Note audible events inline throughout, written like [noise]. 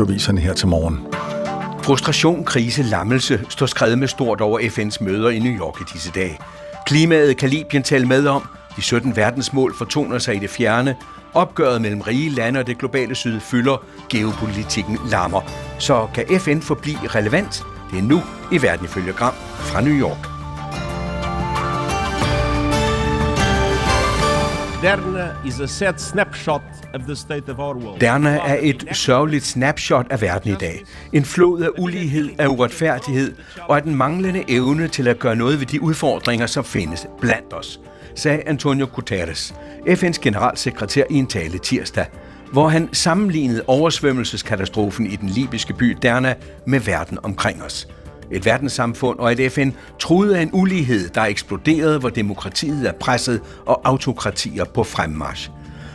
radioviserne her til morgen. Frustration, krise, lammelse står skrevet med stort over FN's møder i New York i disse dage. Klimaet kan Libyen tale med om. De 17 verdensmål fortoner sig i det fjerne. Opgøret mellem rige lande og det globale syd fylder. Geopolitikken lammer. Så kan FN forblive relevant? Det er nu i Verden ifølge Gram fra New York. Derna is a sad snapshot of the state of our world. Derna er et sørgeligt snapshot af verden i dag. En flod af ulighed, af uretfærdighed og af den manglende evne til at gøre noget ved de udfordringer, som findes blandt os, sagde Antonio Guterres, FN's generalsekretær i en tale tirsdag, hvor han sammenlignede oversvømmelseskatastrofen i den libyske by Derna med verden omkring os – et verdenssamfund og et FN troede af en ulighed, der eksploderede, hvor demokratiet er presset og autokratier på fremmarsch.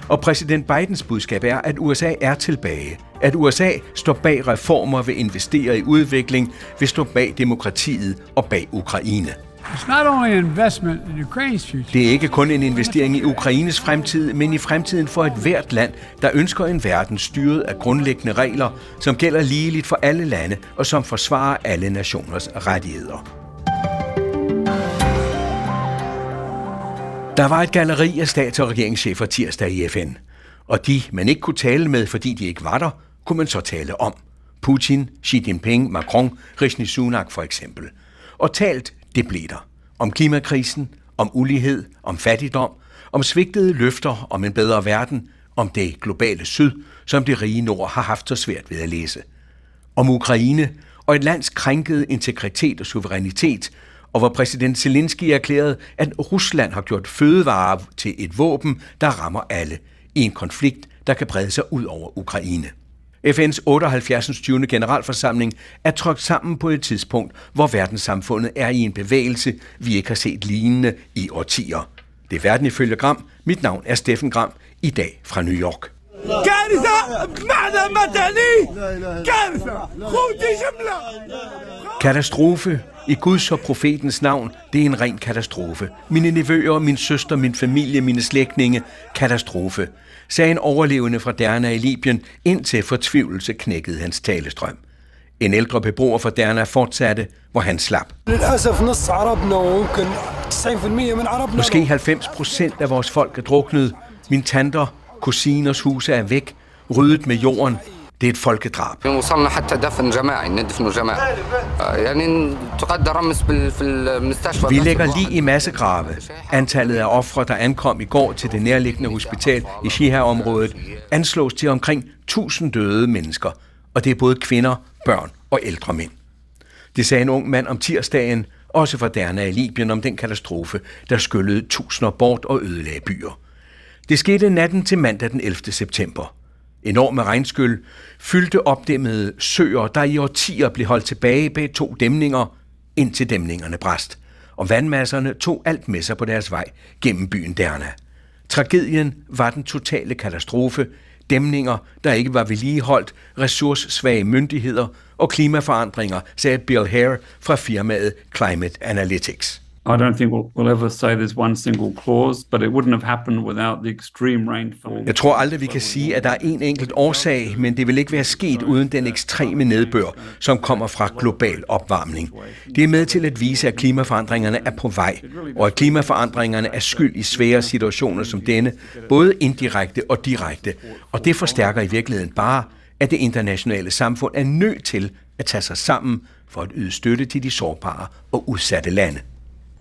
Og præsident Bidens budskab er, at USA er tilbage. At USA står bag reformer, vil investere i udvikling, vil stå bag demokratiet og bag Ukraine. Det er ikke kun en investering i Ukraines fremtid, men i fremtiden for et hvert land, der ønsker en verden styret af grundlæggende regler, som gælder ligeligt for alle lande og som forsvarer alle nationers rettigheder. Der var et galleri af stats- og regeringschefer tirsdag i FN. Og de, man ikke kunne tale med, fordi de ikke var der, kunne man så tale om. Putin, Xi Jinping, Macron, Rishi Sunak for eksempel. Og talt det blev der. Om klimakrisen, om ulighed, om fattigdom, om svigtede løfter om en bedre verden, om det globale syd, som det rige nord har haft så svært ved at læse. Om Ukraine og et lands krænkede integritet og suverænitet, og hvor præsident Zelensky erklærede, at Rusland har gjort fødevarer til et våben, der rammer alle, i en konflikt, der kan brede sig ud over Ukraine. FN's 78. 20. generalforsamling er trykt sammen på et tidspunkt, hvor verdenssamfundet er i en bevægelse, vi ikke har set lignende i årtier. Det er verden ifølge Gram. Mit navn er Steffen Gram. I dag fra New York. Katastrofe. I Guds og profetens navn, det er en ren katastrofe. Mine nevøer, min søster, min familie, mine slægtninge. Katastrofe sagde en overlevende fra Derna i Libyen, indtil fortvivlelse knækkede hans talestrøm. En ældre beboer fra Derna fortsatte, hvor han slap. Måske 90 procent af vores folk er druknet. Min tanter, kusiners huse er væk, ryddet med jorden. Det er et folkedrab. Vi lægger lige i massegrave. Antallet af ofre, der ankom i går til det nærliggende hospital i Shihar-området, anslås til omkring 1000 døde mennesker, og det er både kvinder, børn og ældre mænd. Det sagde en ung mand om tirsdagen, også fra Derna i Libyen om den katastrofe, der skyllede tusinder bort og ødelagde byer. Det skete natten til mandag den 11. september. Enorme regnskyld fyldte opdæmmede søer, der i årtier blev holdt tilbage bag to dæmninger, indtil dæmningerne brast. Og vandmasserne tog alt med sig på deres vej gennem byen Derna. Tragedien var den totale katastrofe, dæmninger, der ikke var vedligeholdt, ressourcesvage myndigheder og klimaforandringer, sagde Bill Hare fra firmaet Climate Analytics. I don't think we'll, we'll ever say there's one single clause, but it wouldn't have happened without the extreme rainfall. Jeg tror aldrig, vi kan sige, at der er en enkelt årsag, men det vil ikke være sket uden den ekstreme nedbør, som kommer fra global opvarmning. Det er med til at vise, at klimaforandringerne er på vej, og at klimaforandringerne er skyld i svære situationer som denne, både indirekte og direkte. Og det forstærker i virkeligheden bare, at det internationale samfund er nødt til at tage sig sammen for at yde støtte til de sårbare og udsatte lande.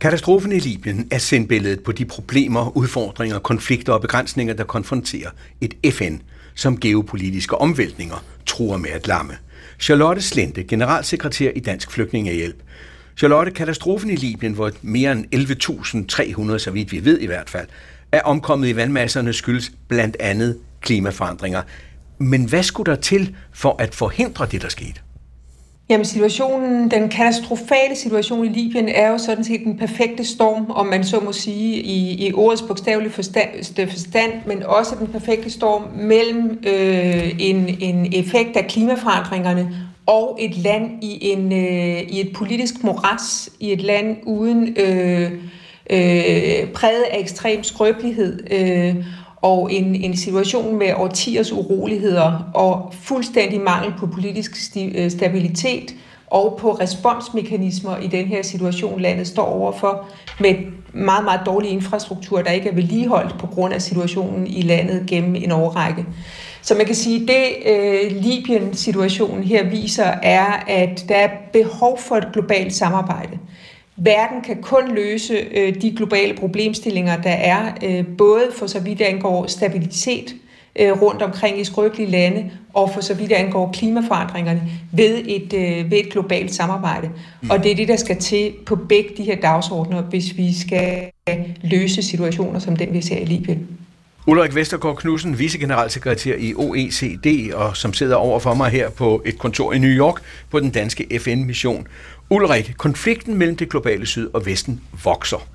Katastrofen i Libyen er sendbilledet på de problemer, udfordringer, konflikter og begrænsninger, der konfronterer et FN, som geopolitiske omvæltninger truer med at lamme. Charlotte Slente, generalsekretær i Dansk Flygtningehjælp. Charlotte, katastrofen i Libyen, hvor mere end 11.300, så vidt vi ved i hvert fald, er omkommet i vandmasserne skyldes blandt andet klimaforandringer. Men hvad skulle der til for at forhindre det, der skete? Jamen situationen, den katastrofale situation i Libyen er jo sådan set den perfekte storm, om man så må sige, i, i ordets bogstavelige forstand, øh, forstand, men også den perfekte storm mellem øh, en, en effekt af klimaforandringerne og et land i, en, øh, i et politisk moras, i et land uden øh, øh, præget af ekstrem skrøbelighed. Øh, og en, en situation med årtiers uroligheder og fuldstændig mangel på politisk sti, øh, stabilitet og på responsmekanismer i den her situation, landet står overfor, med meget, meget dårlig infrastruktur, der ikke er vedligeholdt på grund af situationen i landet gennem en årrække. Så man kan sige, at det øh, Libyen-situationen her viser, er, at der er behov for et globalt samarbejde. Verden kan kun løse øh, de globale problemstillinger, der er, øh, både for så vidt angår stabilitet øh, rundt omkring i skrøbelige lande, og for så vidt angår klimaforandringerne, ved et, øh, ved et globalt samarbejde. Mm. Og det er det, der skal til på begge de her dagsordner, hvis vi skal løse situationer som den, vi ser i Libyen. Ulrik Vestergaard Knudsen, vicegeneralsekretær i OECD, og som sidder over for mig her på et kontor i New York på den danske FN-mission. Ulrik, konflikten mellem det globale syd og vesten vokser.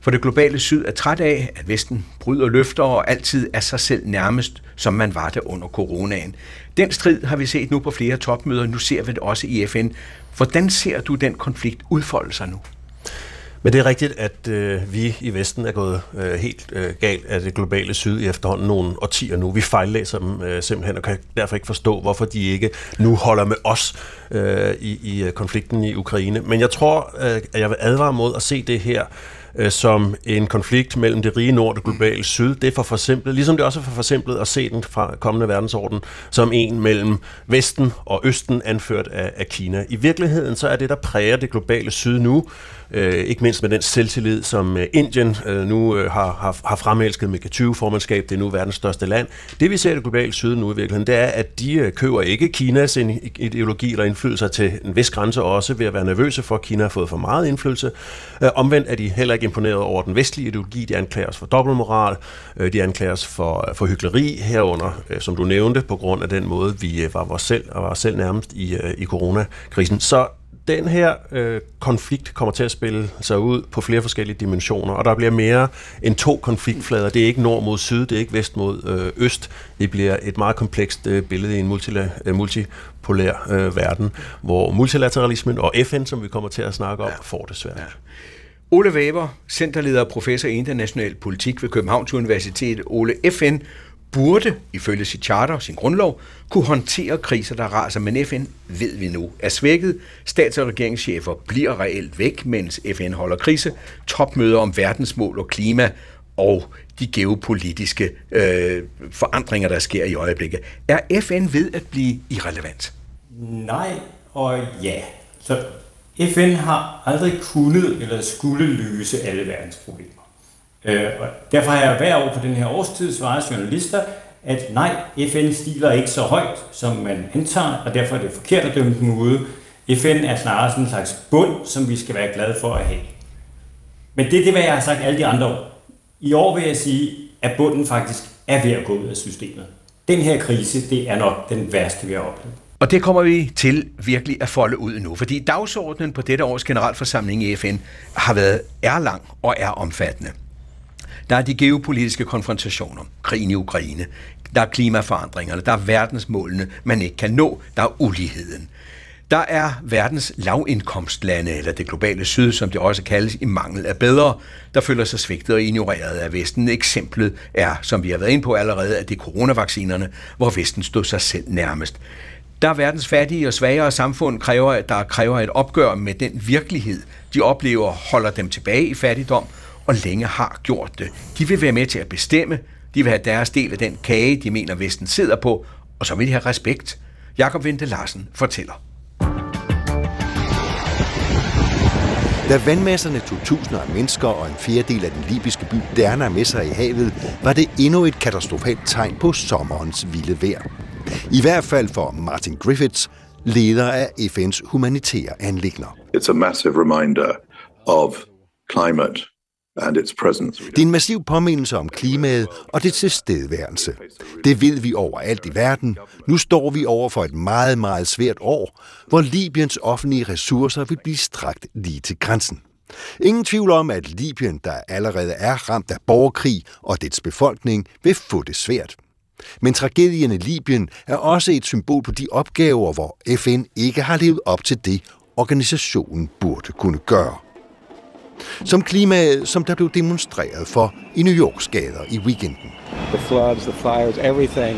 For det globale syd er træt af, at Vesten bryder løfter og altid er sig selv nærmest, som man var det under coronaen. Den strid har vi set nu på flere topmøder, nu ser vi det også i FN. Hvordan ser du den konflikt udfolde sig nu? Men det er rigtigt, at øh, vi i Vesten er gået øh, helt øh, galt af det globale syd i efterhånden nogle årtier nu. Vi fejllæser dem øh, simpelthen, og kan derfor ikke forstå, hvorfor de ikke nu holder med os øh, i, i øh, konflikten i Ukraine. Men jeg tror, øh, at jeg vil advare mod at se det her øh, som en konflikt mellem det rige nord og det globale syd. Det er for forsimplet, ligesom det også er for forsimplet at se den fra kommende verdensorden som en mellem Vesten og Østen anført af, af Kina. I virkeligheden så er det, der præger det globale syd nu, øh, ikke mindst med den selvtillid, som øh, Indien øh, nu øh, har, har, har fremelsket med G20-formandskab, det er nu verdens største land. Det vi ser i det globale syd nu i virkeligheden, det er, at de øh, køber ikke Kinas ideologi eller indflydelse til en vis grænse også ved at være nervøse for, at Kina har fået for meget indflydelse. Øh, omvendt er de heller ikke imponeret over den vestlige ideologi. De anklager os for dobbeltmoral, øh, de anklager os for, øh, for hyggeleri herunder, øh, som du nævnte, på grund af den måde, vi øh, var vores selv og var selv nærmest i, øh, i coronakrisen. Så den her øh, konflikt kommer til at spille sig ud på flere forskellige dimensioner, og der bliver mere end to konfliktflader. Det er ikke nord mod syd, det er ikke vest mod øh, øst. Det bliver et meget komplekst øh, billede i en multila- øh, multipolær øh, verden, hvor multilateralismen og FN, som vi kommer til at snakke om, ja. får det svært. Ja. Ole Weber, centerleder og professor i international politik ved Københavns Universitet. Ole, FN burde, ifølge sit charter og sin grundlov, kunne håndtere kriser, der raser, men FN, ved vi nu, er svækket. Stats- og regeringschefer bliver reelt væk, mens FN holder krise. Topmøder om verdensmål og klima og de geopolitiske øh, forandringer, der sker i øjeblikket. Er FN ved at blive irrelevant? Nej og ja. Så FN har aldrig kunnet eller skulle løse alle verdens problemer. Øh, og derfor har jeg hver år på den her årstid svaret journalister, at nej, FN stiler ikke så højt, som man antager, og derfor er det forkert at dømme dem ude. FN er snarere sådan en slags bund, som vi skal være glade for at have. Men det er det, hvad jeg har sagt alle de andre år. I år vil jeg sige, at bunden faktisk er ved at gå ud af systemet. Den her krise, det er nok den værste, vi har oplevet. Og det kommer vi til virkelig at folde ud nu, fordi dagsordenen på dette års generalforsamling i FN har været er lang og er omfattende. Der er de geopolitiske konfrontationer, krigen i Ukraine, der er klimaforandringerne, der er verdensmålene, man ikke kan nå, der er uligheden. Der er verdens lavindkomstlande, eller det globale syd, som det også kaldes, i mangel af bedre, der føler sig svigtet og ignoreret af Vesten. Eksemplet er, som vi har været inde på allerede, at det er coronavaccinerne, hvor Vesten stod sig selv nærmest. Der er verdens fattige og svagere samfund, kræver, der kræver et opgør med den virkelighed, de oplever holder dem tilbage i fattigdom, og længe har gjort det. De vil være med til at bestemme, de vil have deres del af den kage, de mener Vesten sidder på, og så vil de have respekt. Jakob Vente Larsen fortæller. Da vandmasserne tog tusinder af mennesker og en fjerdedel af den libyske by Derna med sig i havet, var det endnu et katastrofalt tegn på sommerens vilde vejr. I hvert fald for Martin Griffiths, leder af FN's humanitære anlægner. It's a massive reminder of climate and its presence. Det er en massiv påmindelse om klimaet og det tilstedeværelse. Det ved vi overalt i verden. Nu står vi over for et meget, meget svært år, hvor Libyens offentlige ressourcer vil blive strakt lige til grænsen. Ingen tvivl om, at Libyen, der allerede er ramt af borgerkrig og dets befolkning, vil få det svært. Men tragedien i Libyen er også et symbol på de opgaver, hvor FN ikke har levet op til det, organisationen burde kunne gøre. Som klimaet, som der blev demonstreret for i New Yorks gader i weekenden. The floods, the fires, everything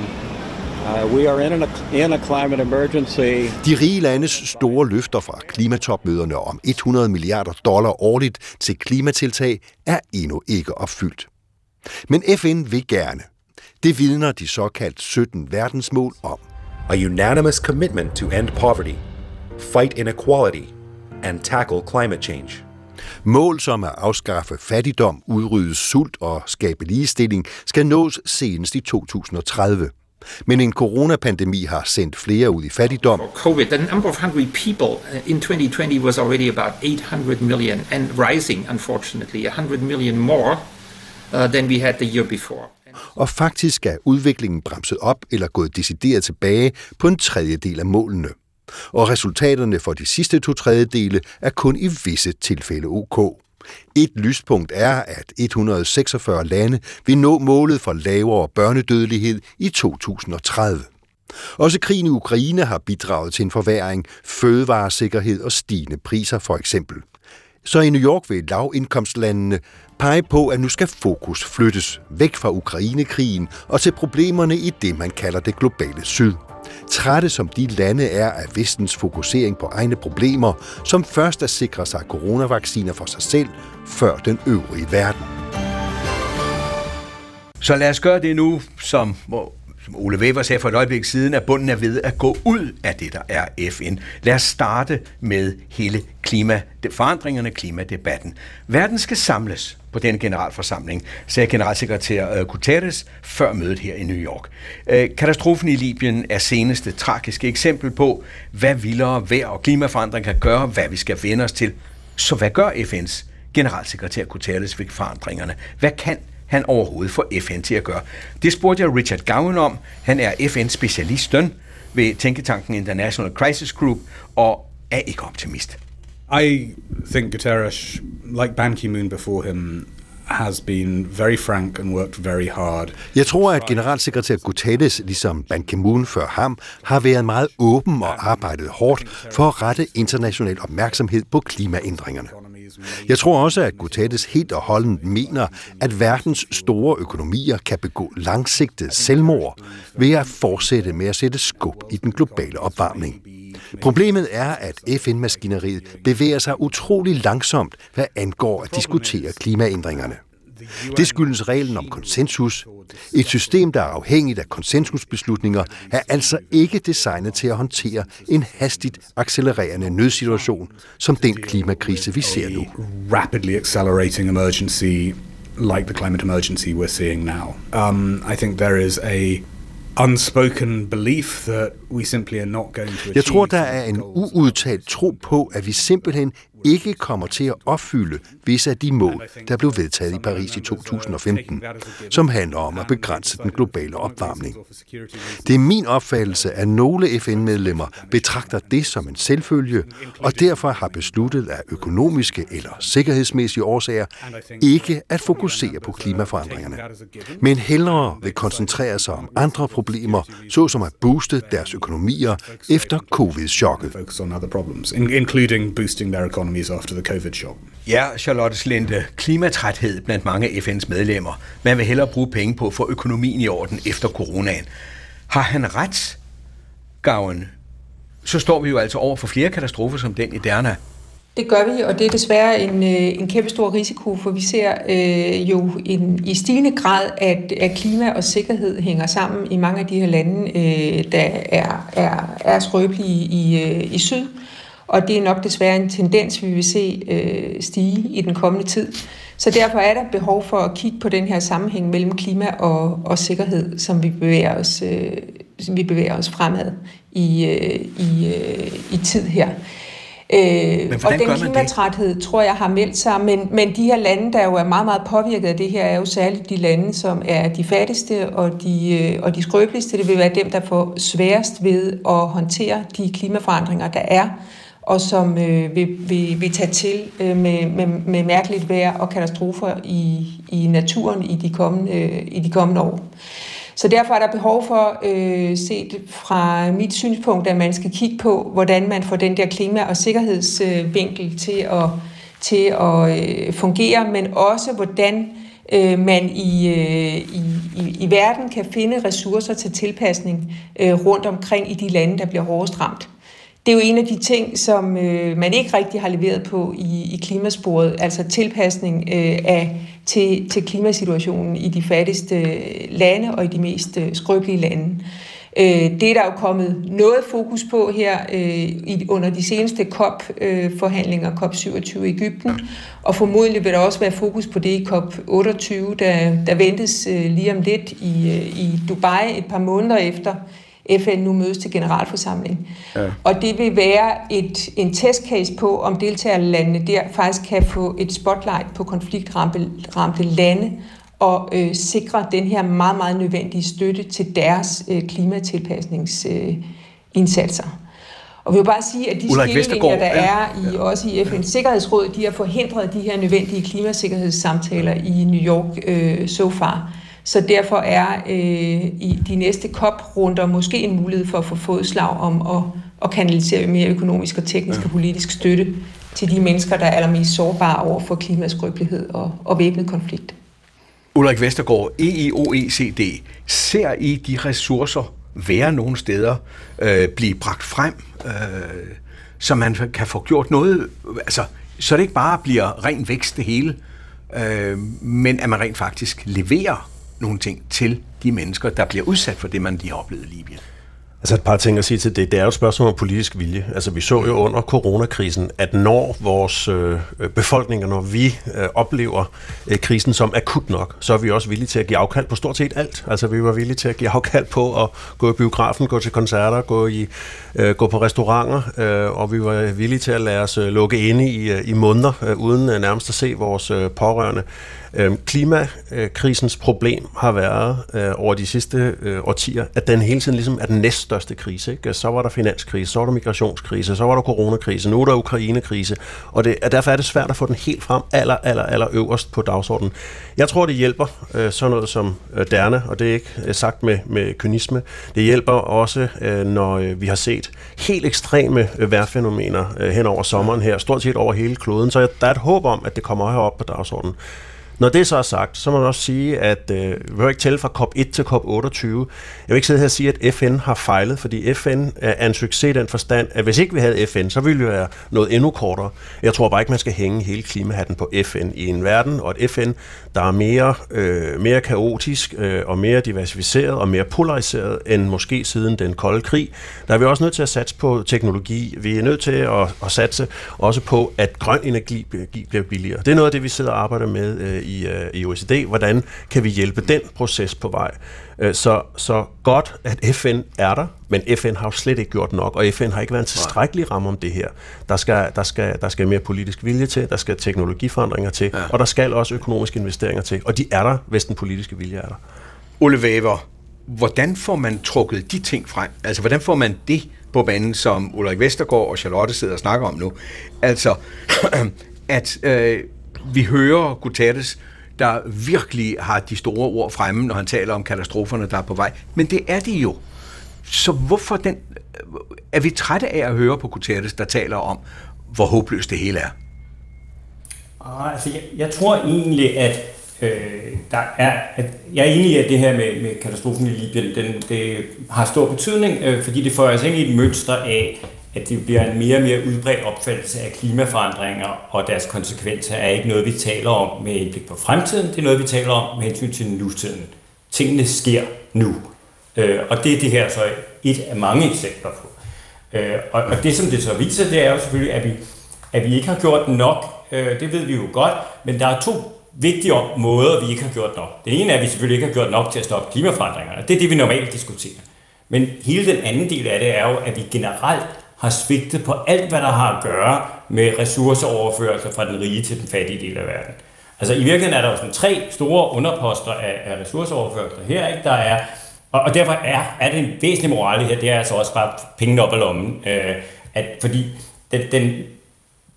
Uh, we are in a, in a climate emergency. De rige landes store løfter fra klimatopmøderne om 100 milliarder dollar årligt til klimatiltag er endnu ikke opfyldt. Men FN vil gerne. Det vidner de såkaldt 17 verdensmål om. A unanimous commitment to end poverty, fight inequality and tackle climate change. Mål som at afskaffe fattigdom, udrydde sult og skabe ligestilling skal nås senest i 2030. Men en coronapandemi har sendt flere ud i fattigdom. COVID, the number of hungry people uh, in 2020 was already about 800 million and rising, unfortunately, 100 million more uh, than we had the year before. Og faktisk er udviklingen bremset op eller gået decideret tilbage på en tredjedel af målene. Og resultaterne for de sidste to tredjedele er kun i visse tilfælde ok. Et lyspunkt er, at 146 lande vil nå målet for lavere børnedødelighed i 2030. Også krigen i Ukraine har bidraget til en forværing, fødevaresikkerhed og stigende priser for eksempel. Så i New York vil lavindkomstlandene pege på, at nu skal fokus flyttes væk fra Ukrainekrigen og til problemerne i det, man kalder det globale syd. Trætte som de lande er af vestens fokusering på egne problemer, som først at sikre sig coronavacciner for sig selv, før den øvrige verden. Så lad os gøre det nu, som, som Ole Weber sagde for et øjeblik siden, at bunden er ved at gå ud af det, der er FN. Lad os starte med hele klimaforandringerne, klimadebatten. Verden skal samles på den generalforsamling, sagde generalsekretær øh, Guterres før mødet her i New York. Øh, katastrofen i Libyen er seneste tragiske eksempel på, hvad vildere vejr og klimaforandring kan gøre, hvad vi skal vende os til. Så hvad gør FN's generalsekretær Guterres ved forandringerne? Hvad kan han overhovedet får FN til at gøre? Det spurgte jeg Richard Gowen om. Han er FN-specialisten ved Tænketanken International Crisis Group og er ikke optimist. I think Guterres, like Ban Ki-moon before him, has been very frank and worked very hard. Jeg tror, at generalsekretær Guterres, ligesom Ban Ki-moon før ham, har været meget åben og arbejdet hårdt for at rette international opmærksomhed på klimaændringerne. Jeg tror også, at Guterres helt og holdent mener, at verdens store økonomier kan begå langsigtet selvmord ved at fortsætte med at sætte skub i den globale opvarmning. Problemet er, at FN-maskineriet bevæger sig utrolig langsomt, hvad angår at diskutere klimaændringerne. Det skyldes reglen om konsensus. Et system, der er afhængigt af konsensusbeslutninger, er altså ikke designet til at håndtere en hastigt accelererende nødsituation, som den klimakrise, vi ser nu. Rapidly accelerating emergency like the climate emergency we're seeing now. Um, I think there is a unspoken belief that we simply are not going to. Jeg tror, der er en uudtalt tro på, at vi simpelthen ikke kommer til at opfylde visse af de mål, der blev vedtaget i Paris i 2015, som handler om at begrænse den globale opvarmning. Det er min opfattelse, at nogle FN-medlemmer betragter det som en selvfølge, og derfor har besluttet af økonomiske eller sikkerhedsmæssige årsager ikke at fokusere på klimaforandringerne, men hellere vil koncentrere sig om andre problemer, såsom at booste deres økonomier efter covid-chokket. Including boosting their economy economies after the COVID shock. Ja, Charlotte Slinde, klimatræthed blandt mange af FN's medlemmer. Man vil hellere bruge penge på at få økonomien i orden efter coronaen. Har han ret, Gaven? Så står vi jo altså over for flere katastrofer som den i Derna. Det gør vi, og det er desværre en, øh, en kæmpe stor risiko, for vi ser øh, jo en, i stigende grad, at, at klima og sikkerhed hænger sammen i mange af de her lande, øh, der er, er, er skrøbelige i, øh, i syd. Og det er nok desværre en tendens, vi vil se øh, stige i den kommende tid. Så derfor er der behov for at kigge på den her sammenhæng mellem klima og, og sikkerhed, som vi bevæger os, øh, som vi bevæger os fremad i, øh, i, øh, i tid her. Øh, og den klimatræthed, tror jeg, har meldt sig, men, men de her lande, der jo er meget, meget påvirket af det her, er jo særligt de lande, som er de fattigste og de, øh, og de skrøbeligste. Det vil være dem, der får sværest ved at håndtere de klimaforandringer, der er og som øh, vil, vil, vil tage til øh, med, med, med mærkeligt vejr og katastrofer i, i naturen i de kommende, øh, i de kommende år. Så derfor er der behov for, øh, set fra mit synspunkt, at man skal kigge på, hvordan man får den der klima- og sikkerhedsvinkel til at til at øh, fungere, men også hvordan øh, man i, øh, i, i, i verden kan finde ressourcer til tilpasning øh, rundt omkring i de lande, der bliver hårdest ramt. Det er jo en af de ting, som øh, man ikke rigtig har leveret på i, i klimasporet, altså tilpasning øh, af, til, til klimasituationen i de fattigste øh, lande og i de mest øh, skrøbelige lande. Øh, det er der jo kommet noget fokus på her øh, under de seneste COP-forhandlinger, øh, COP27 i Ægypten, og formodentlig vil der også være fokus på det i COP28, der, der ventes øh, lige om lidt i, øh, i Dubai et par måneder efter. FN nu mødes til generalforsamling. Ja. Og det vil være et, en testcase på, om deltagerlandene der faktisk kan få et spotlight på konfliktramte lande, og øh, sikre den her meget, meget nødvendige støtte til deres øh, klimatilpasningsindsatser. Øh, og vi vil bare sige, at de skillelinjer, der er i, ja. også i FN's Sikkerhedsråd, de har forhindret de her nødvendige klimasikkerhedssamtaler i New York øh, so far. Så derfor er øh, i de næste COP-runder måske en mulighed for at få fodslag om at, at kanalisere mere økonomisk og teknisk og politisk støtte til de mennesker, der er allermest sårbare over for klimaskrøbelighed og, og væbnet konflikt. Ulrik Vestergaard, EIOECD, ser I de ressourcer være nogle steder øh, blive bragt frem, øh, så man kan få gjort noget, altså, så det ikke bare bliver ren vækst det hele, øh, men at man rent faktisk leverer nogle ting til de mennesker, der bliver udsat for det, man lige har oplevet i Libyen. Altså et par ting at sige til det. Det er jo et spørgsmål om politisk vilje. Altså vi så jo under coronakrisen, at når vores øh, befolkninger, når vi øh, oplever øh, krisen som akut nok, så er vi også villige til at give afkald på stort set alt. Altså vi var villige til at give afkald på at gå i biografen, gå til koncerter, gå, i, øh, gå på restauranter, øh, og vi var villige til at lade os øh, lukke inde i, øh, i måneder, øh, uden øh, nærmest at se vores øh, pårørende. Øhm, klimakrisens problem har været øh, over de sidste øh, årtier, at den hele tiden ligesom er den næststørste krise. Ikke? Altså, så var der finanskrise, så var der migrationskrise, så var der coronakrise, nu er der Ukrainekrise, og det, og derfor er det svært at få den helt frem aller, aller, aller øverst på dagsordenen. Jeg tror, det hjælper øh, sådan noget som øh, Derne, og det er ikke øh, sagt med, med kynisme. Det hjælper også, øh, når øh, vi har set helt ekstreme øh, vejrfænomener øh, hen over sommeren her, stort set over hele kloden, så der er et håb om, at det kommer herop på dagsordenen. Når det så er sagt, så må man også sige, at øh, vi vil ikke tælle fra COP1 til COP28. Jeg vil ikke sidde her og sige, at FN har fejlet, fordi FN er en succes i den forstand, at hvis ikke vi havde FN, så ville vi være noget endnu kortere. Jeg tror bare ikke, man skal hænge hele klimahatten på FN i en verden, og at FN, der er mere, øh, mere kaotisk øh, og mere diversificeret og mere polariseret end måske siden den kolde krig. Der er vi også nødt til at satse på teknologi. Vi er nødt til at, at satse også på, at grøn energi bliver billigere. Det er noget af det, vi sidder og arbejder med øh, i, øh, i OECD. Hvordan kan vi hjælpe den proces på vej? Øh, så, så godt, at FN er der, men FN har jo slet ikke gjort nok, og FN har ikke været en tilstrækkelig ramme om det her. Der skal, der skal, der skal mere politisk vilje til, der skal teknologiforandringer til, ja. og der skal også økonomiske investeringer til, og de er der, hvis den politiske vilje er der. Ole Væver, hvordan får man trukket de ting frem? Altså, hvordan får man det på banen, som Ulrik Vestergaard og Charlotte sidder og snakker om nu? Altså, [clears throat] at øh, vi hører Guterres, der virkelig har de store ord fremme, når han taler om katastroferne, der er på vej. Men det er de jo. Så hvorfor den... Er vi trætte af at høre på Guterres, der taler om, hvor håbløst det hele er? Ah, altså, jeg, jeg tror egentlig, at øh, der er, at jeg er enig i, at det her med, med katastrofen i Libyen, den, det har stor betydning, øh, fordi det får os ind i et mønster af, at det bliver en mere og mere udbredt opfattelse af klimaforandringer og deres konsekvenser er ikke noget, vi taler om med et blik på fremtiden, det er noget, vi taler om med hensyn til nutiden. Tingene sker nu. Øh, og det er det her så et af mange eksempler på. Øh, og, og det, som det så viser, det er jo selvfølgelig, at vi, at vi ikke har gjort nok. Øh, det ved vi jo godt, men der er to vigtige måder, vi ikke har gjort nok. Det ene er, at vi selvfølgelig ikke har gjort nok til at stoppe klimaforandringerne. Det er det, vi normalt diskuterer. Men hele den anden del af det er jo, at vi generelt har svigtet på alt, hvad der har at gøre med ressourceoverførelser fra den rige til den fattige del af verden. Altså i virkeligheden er der jo sådan tre store underposter af, af ressourceoverførsler her, ikke? Der er, og, og derfor er, er det en væsentlig moral her, det er altså også bare pengene op af lommen. Øh, at, fordi den, den,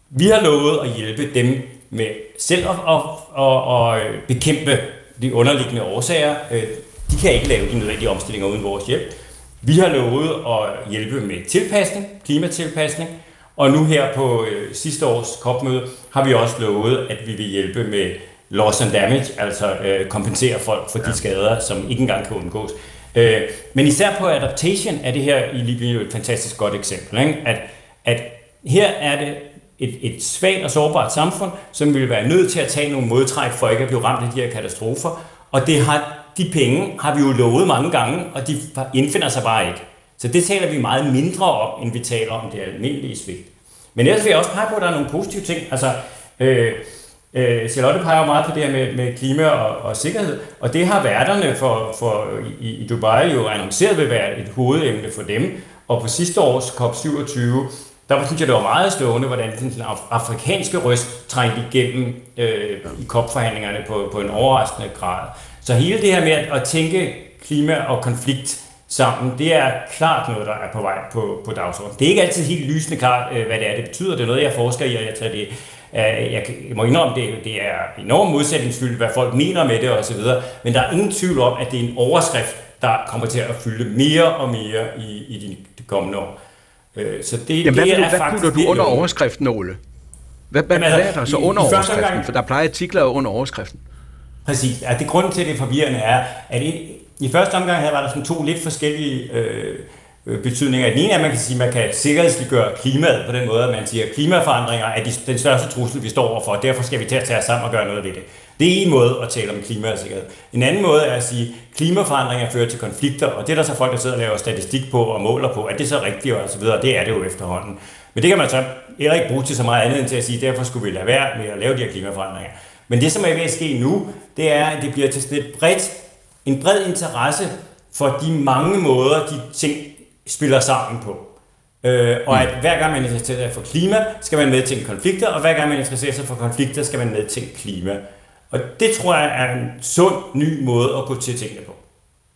vi har lovet at hjælpe dem med selv at, at, at, at bekæmpe de underliggende årsager. Øh, de kan ikke lave de nødvendige omstillinger uden vores hjælp. Vi har lovet at hjælpe med tilpasning, klimatilpasning, Og nu her på øh, sidste års COP-møde har vi også lovet, at vi vil hjælpe med loss and damage, altså øh, kompensere folk for de skader, som ikke engang kan undgås. Øh, men især på adaptation er det her i Libyen jo et fantastisk godt eksempel. Ikke? At, at her er det et, et svagt og sårbart samfund, som vil være nødt til at tage nogle modtræk for ikke at blive ramt af de her katastrofer. Og det har, de penge har vi jo lovet mange gange, og de indfinder sig bare ikke. Så det taler vi meget mindre om, end vi taler om det almindelige svigt. Men ellers vil jeg også pege på, at der er nogle positive ting. Altså, øh, øh, Charlotte peger jo meget på det her med, med klima og, og sikkerhed, og det har værterne for, for i, i Dubai jo annonceret vil være et hovedemne for dem. Og på sidste års COP27, der synes jeg, det var meget slående, hvordan den afrikanske røst trængte igennem øh, i COP-forhandlingerne på, på en overraskende grad. Så hele det her med at tænke klima og konflikt sammen, det er klart noget, der er på vej på, på dagsordenen. Det er ikke altid helt lysende klart, øh, hvad det er, det betyder. Det er noget, jeg forsker i, og jeg tager det øh, jeg må indrømme, det, det er enormt modsætningsfyldt, hvad folk mener med det osv., men der er ingen tvivl om, at det er en overskrift, der kommer til at fylde mere og mere i, i de kommende år. Øh, så det, Jamen, hvad, det er hvad faktisk du under overskriften, Ole? Hvad, hvad, Jamen, altså, hvad er der så i, under i overskriften? Gang, for der plejer artikler under overskriften. Præcis. Ja, det grund til, at det er forvirrende er, at i, i første omgang her var der sådan to lidt forskellige øh, øh betydninger. Den ene er, at man kan sige, at man kan sikkerhedsliggøre klimaet på den måde, at man siger, at klimaforandringer er de, den største trussel, vi står overfor, og derfor skal vi til at tage os sammen og gøre noget ved det. Det er en måde at tale om klima og sikkerhed. En anden måde er at sige, at klimaforandringer fører til konflikter, og det er der så folk, der sidder og laver statistik på og måler på, at det så rigtigt og så videre, det er det jo efterhånden. Men det kan man så heller ikke bruge til så meget andet end til at sige, at derfor skulle vi lade være med at lave de her klimaforandringer. Men det, som er ved at ske nu, det er, at det bliver til sådan et bredt, en bred interesse for de mange måder, de ting spiller sammen på. Øh, og at hver gang man interesserer sig for klima, skal man med til konflikter, og hver gang man interesserer sig for konflikter, skal man med til klima. Og det tror jeg er en sund, ny måde at gå til tingene på.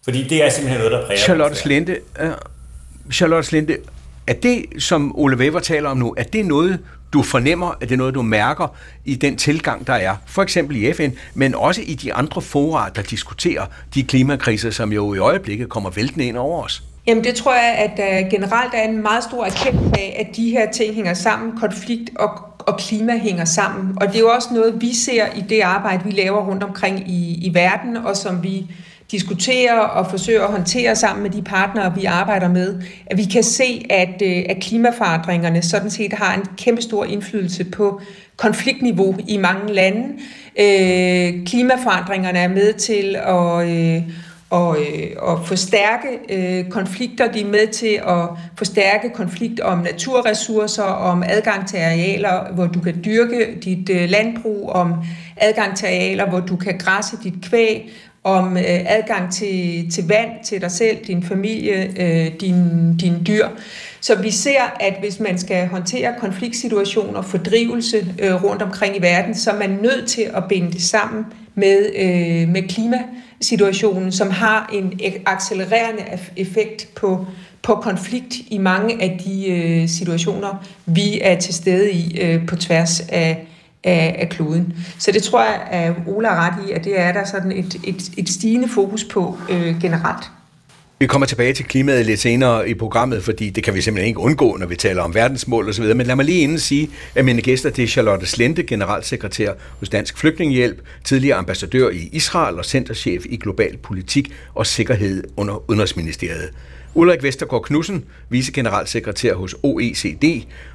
Fordi det er simpelthen noget, der præger Charlotte Slinde, uh, Charlotte Slinde, er det, som Ole Weber taler om nu, er det noget, du fornemmer, at det er noget, du mærker i den tilgang, der er, for eksempel i FN, men også i de andre fora, der diskuterer de klimakriser, som jo i øjeblikket kommer væltende ind over os? Jamen det tror jeg, at der generelt er en meget stor erkendelse af, at de her ting hænger sammen, konflikt og, og klima hænger sammen. Og det er jo også noget, vi ser i det arbejde, vi laver rundt omkring i, i verden, og som vi diskuterer og forsøger at håndtere sammen med de partnere, vi arbejder med, at vi kan se, at, øh, at klimaforandringerne sådan set har en kæmpe stor indflydelse på konfliktniveau i mange lande. Øh, klimaforandringerne er med til at, øh, og, øh, og forstærke øh, konflikter. De er med til at forstærke konflikt om naturressourcer, om adgang til arealer, hvor du kan dyrke dit øh, landbrug, om adgang til arealer, hvor du kan græsse dit kvæg, om øh, adgang til, til vand til dig selv, din familie, øh, din, din dyr. Så vi ser, at hvis man skal håndtere konfliktsituationer, fordrivelse øh, rundt omkring i verden, så er man nødt til at binde det sammen med, øh, med situationen, som har en accelererende effekt på, på konflikt i mange af de øh, situationer, vi er til stede i øh, på tværs af, af, af kloden. Så det tror jeg, at Ola er ret i, at det er der sådan et, et, et stigende fokus på øh, generelt. Vi kommer tilbage til klimaet lidt senere i programmet, fordi det kan vi simpelthen ikke undgå, når vi taler om verdensmål osv. Men lad mig lige inden sige, at mine gæster det er Charlotte Slente, generalsekretær hos Dansk Flygtningehjælp, tidligere ambassadør i Israel og centerchef i global politik og sikkerhed under Udenrigsministeriet. Ulrik Vestergaard Knudsen, vicegeneralsekretær hos OECD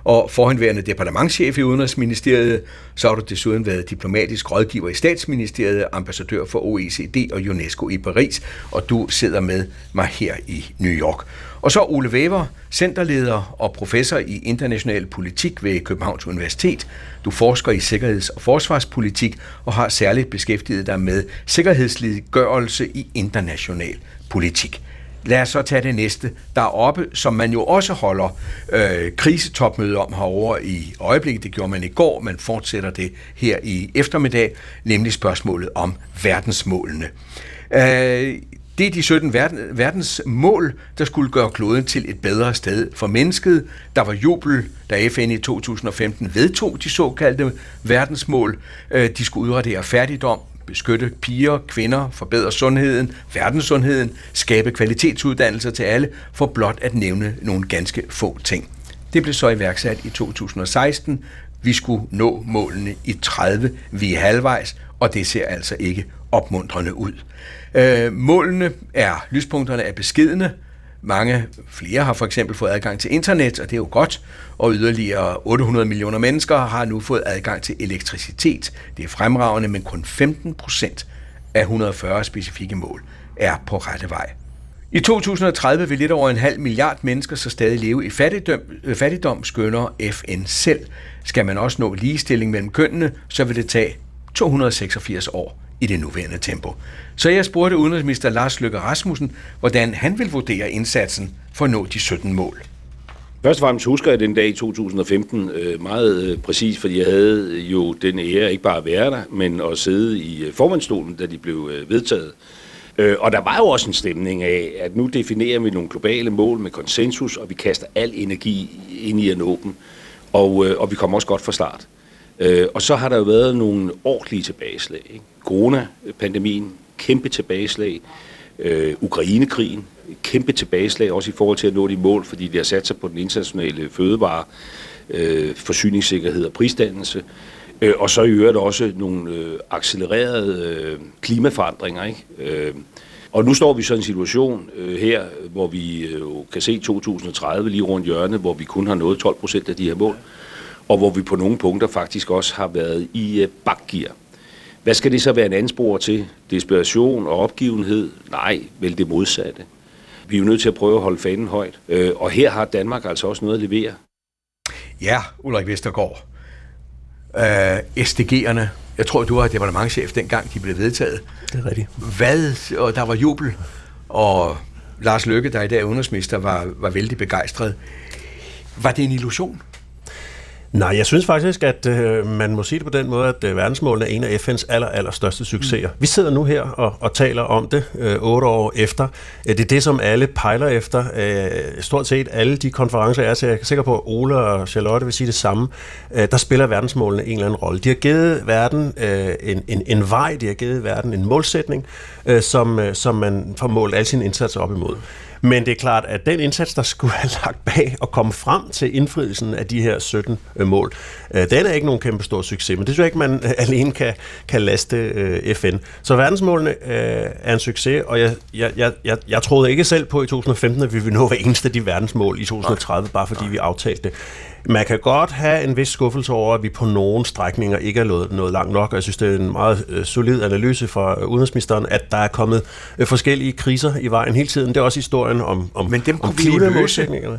og forhenværende departementschef i Udenrigsministeriet. Så har du desuden været diplomatisk rådgiver i statsministeriet, ambassadør for OECD og UNESCO i Paris, og du sidder med mig her i New York. Og så Ole Væver, centerleder og professor i international politik ved Københavns Universitet. Du forsker i sikkerheds- og forsvarspolitik og har særligt beskæftiget dig med sikkerhedsliggørelse i international politik. Lad os så tage det næste deroppe, som man jo også holder øh, krisetopmøde om herovre i øjeblikket. Det gjorde man i går, man fortsætter det her i eftermiddag, nemlig spørgsmålet om verdensmålene. Øh, det er de 17 verden, verdensmål, der skulle gøre kloden til et bedre sted for mennesket. Der var jubel, da FN i 2015 vedtog de såkaldte verdensmål. Øh, de skulle udradere fattigdom, beskytte piger, kvinder, forbedre sundheden, verdenssundheden, skabe kvalitetsuddannelser til alle, for blot at nævne nogle ganske få ting. Det blev så iværksat i 2016. Vi skulle nå målene i 30. Vi er halvvejs, og det ser altså ikke opmuntrende ud. Øh, målene er, lyspunkterne er beskidende, mange flere har for eksempel fået adgang til internet, og det er jo godt, og yderligere 800 millioner mennesker har nu fået adgang til elektricitet. Det er fremragende, men kun 15 procent af 140 specifikke mål er på rette vej. I 2030 vil lidt over en halv milliard mennesker så stadig leve i fattigdom, øh, fattigdom skønner FN selv. Skal man også nå ligestilling mellem kønnene, så vil det tage 286 år i det nuværende tempo. Så jeg spurgte udenrigsminister Lars Løkke Rasmussen, hvordan han vil vurdere indsatsen for at nå de 17 mål. Først og fremmest husker jeg den dag i 2015 øh, meget øh, præcis, fordi jeg havde jo den ære ikke bare at være der, men at sidde i øh, formandstolen, da de blev vedtaget. Og der var jo også en stemning af, at nu definerer vi nogle globale mål med konsensus, og vi kaster al energi ind i at nå dem. Og, og vi kommer også godt fra start. Øh, og så har der jo været nogle ordentlige tilbageslag. Ikke? Corona-pandemien, kæmpe tilbageslag. Øh, Ukrainekrigen, kæmpe tilbageslag, også i forhold til at nå de mål, fordi de har sat sig på den internationale fødevare, øh, forsyningssikkerhed og prisdannelse. Øh, og så i øvrigt også nogle øh, accelererede øh, klimaforandringer. Ikke? Øh, og nu står vi så i en situation øh, her, hvor vi øh, kan se 2030 lige rundt hjørnet, hvor vi kun har nået 12 procent af de her mål, og hvor vi på nogle punkter faktisk også har været i øh, bakgear. Hvad skal det så være en anspor til? Desperation og opgivenhed? Nej, vel det modsatte. Vi er jo nødt til at prøve at holde fanen højt. Øh, og her har Danmark altså også noget at levere. Ja, Ulrik Vestergaard. Øh, SDG'erne. Jeg tror, du var departementchef dengang, de blev vedtaget. Det er rigtigt. Hvad? Og der var jubel. Og Lars Løkke, der i dag er udenrigsminister, var, var vældig begejstret. Var det en illusion? Nej, jeg synes faktisk, at øh, man må sige det på den måde, at øh, verdensmålene er en af FN's aller, aller største succeser. Mm. Vi sidder nu her og, og taler om det øh, otte år efter. Øh, det er det, som alle pejler efter. Øh, stort set alle de konferencer, jeg er til, jeg er sikker på, at Ole og Charlotte vil sige det samme, øh, der spiller verdensmålene en eller anden rolle. De har givet verden øh, en, en, en vej, de har givet verden en målsætning, øh, som, øh, som man får målt alle sine indsatser op imod. Men det er klart, at den indsats, der skulle have lagt bag og komme frem til indfrielsen af de her 17 øh, mål, øh, den er ikke nogen kæmpe stor succes, men det synes jeg ikke, man øh, [laughs] alene kan, kan laste FN. Så verdensmålene er en succes, og jeg, jeg, jeg, jeg, jeg troede ikke selv på i 2015, at vi ville nå hver eneste af de verdensmål i 2030, bare fordi vi aftalte det. Man kan godt have en vis skuffelse over, at vi på nogle strækninger ikke er nået, nået langt nok, og jeg synes, det er en meget øh, solid analyse fra udenrigsministeren, at der er kommet øh, forskellige kriser i vejen hele tiden. Det er også historien om, om, Men dem om klimamålsætningerne.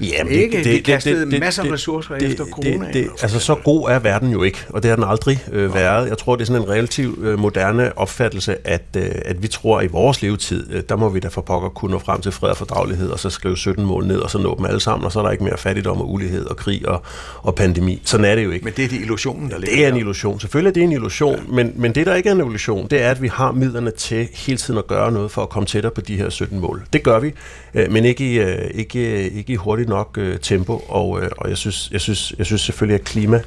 Jamen, det, ikke? Det, det, kastede det, det, masser af ressourcer det, efter corona. Det, det, altså, så god er verden jo ikke, og det har den aldrig øh, været. Jeg tror, det er sådan en relativt øh, moderne opfattelse, at, øh, at vi tror, at i vores levetid, øh, der må vi da for pokker kunne nå frem til fred og fordragelighed, og så skrive 17 mål ned, og så nå dem alle sammen, og så er der ikke mere fattigdom og ulighed og krig og, og pandemi. Sådan er det jo ikke. Men det er det illusionen, der ligger Det er en illusion. Selvfølgelig er det en illusion, ja. men, men det, der ikke er en illusion, det er, at vi har midlerne til hele tiden at gøre noget for at komme tættere på de her 17 mål. Det gør vi, øh, men ikke i, øh, ikke, ikke i hurtigt nok øh, tempo, og, og jeg, synes, jeg, synes, jeg synes selvfølgelig, at klima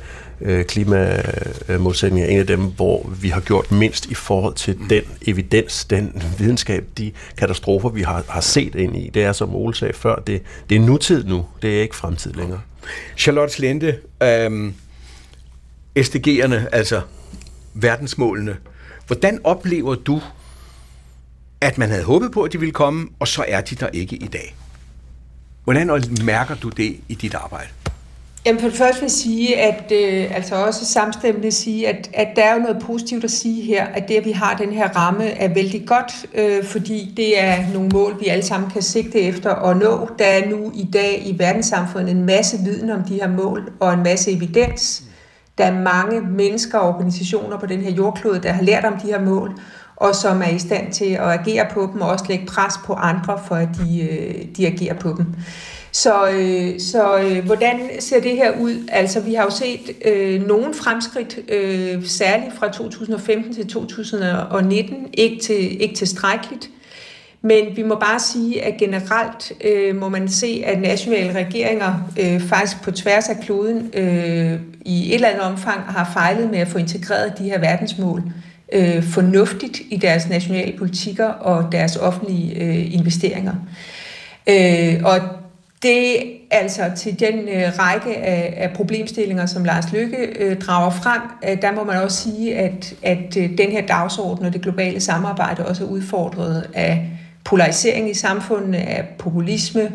klimamålsætning er en af dem, hvor vi har gjort mindst i forhold til mm. den evidens, den videnskab, de katastrofer, vi har, har set ind i. Det er, som Ole sagde før, det, det er nutid nu, det er ikke fremtid længere. Charlotte Slente, øhm, SDG'erne, altså verdensmålene, hvordan oplever du, at man havde håbet på, at de ville komme, og så er de der ikke i dag? Hvordan mærker du det i dit arbejde? Jamen for det første vil jeg sige, at øh, altså også samstemmende sige, at, at der er jo noget positivt at sige her, at det, at vi har den her ramme, er vældig godt, øh, fordi det er nogle mål, vi alle sammen kan sigte efter at nå. Der er nu i dag i verdenssamfundet en masse viden om de her mål og en masse evidens. Der er mange mennesker og organisationer på den her jordklode, der har lært om de her mål, og som er i stand til at agere på dem og også lægge pres på andre, for at de, øh, de agerer på dem. Så, øh, så øh, hvordan ser det her ud? Altså, vi har jo set øh, nogle fremskridt, øh, særligt fra 2015 til 2019, ikke, til, ikke tilstrækkeligt. Men vi må bare sige, at generelt øh, må man se, at nationale regeringer øh, faktisk på tværs af kloden øh, i et eller andet omfang har fejlet med at få integreret de her verdensmål øh, fornuftigt i deres nationale politikker og deres offentlige øh, investeringer. Øh, og det altså til den øh, række af, af problemstillinger, som Lars Lykke øh, drager frem, øh, der må man også sige, at, at øh, den her dagsorden og det globale samarbejde også er udfordret af polarisering i samfundet, af populisme,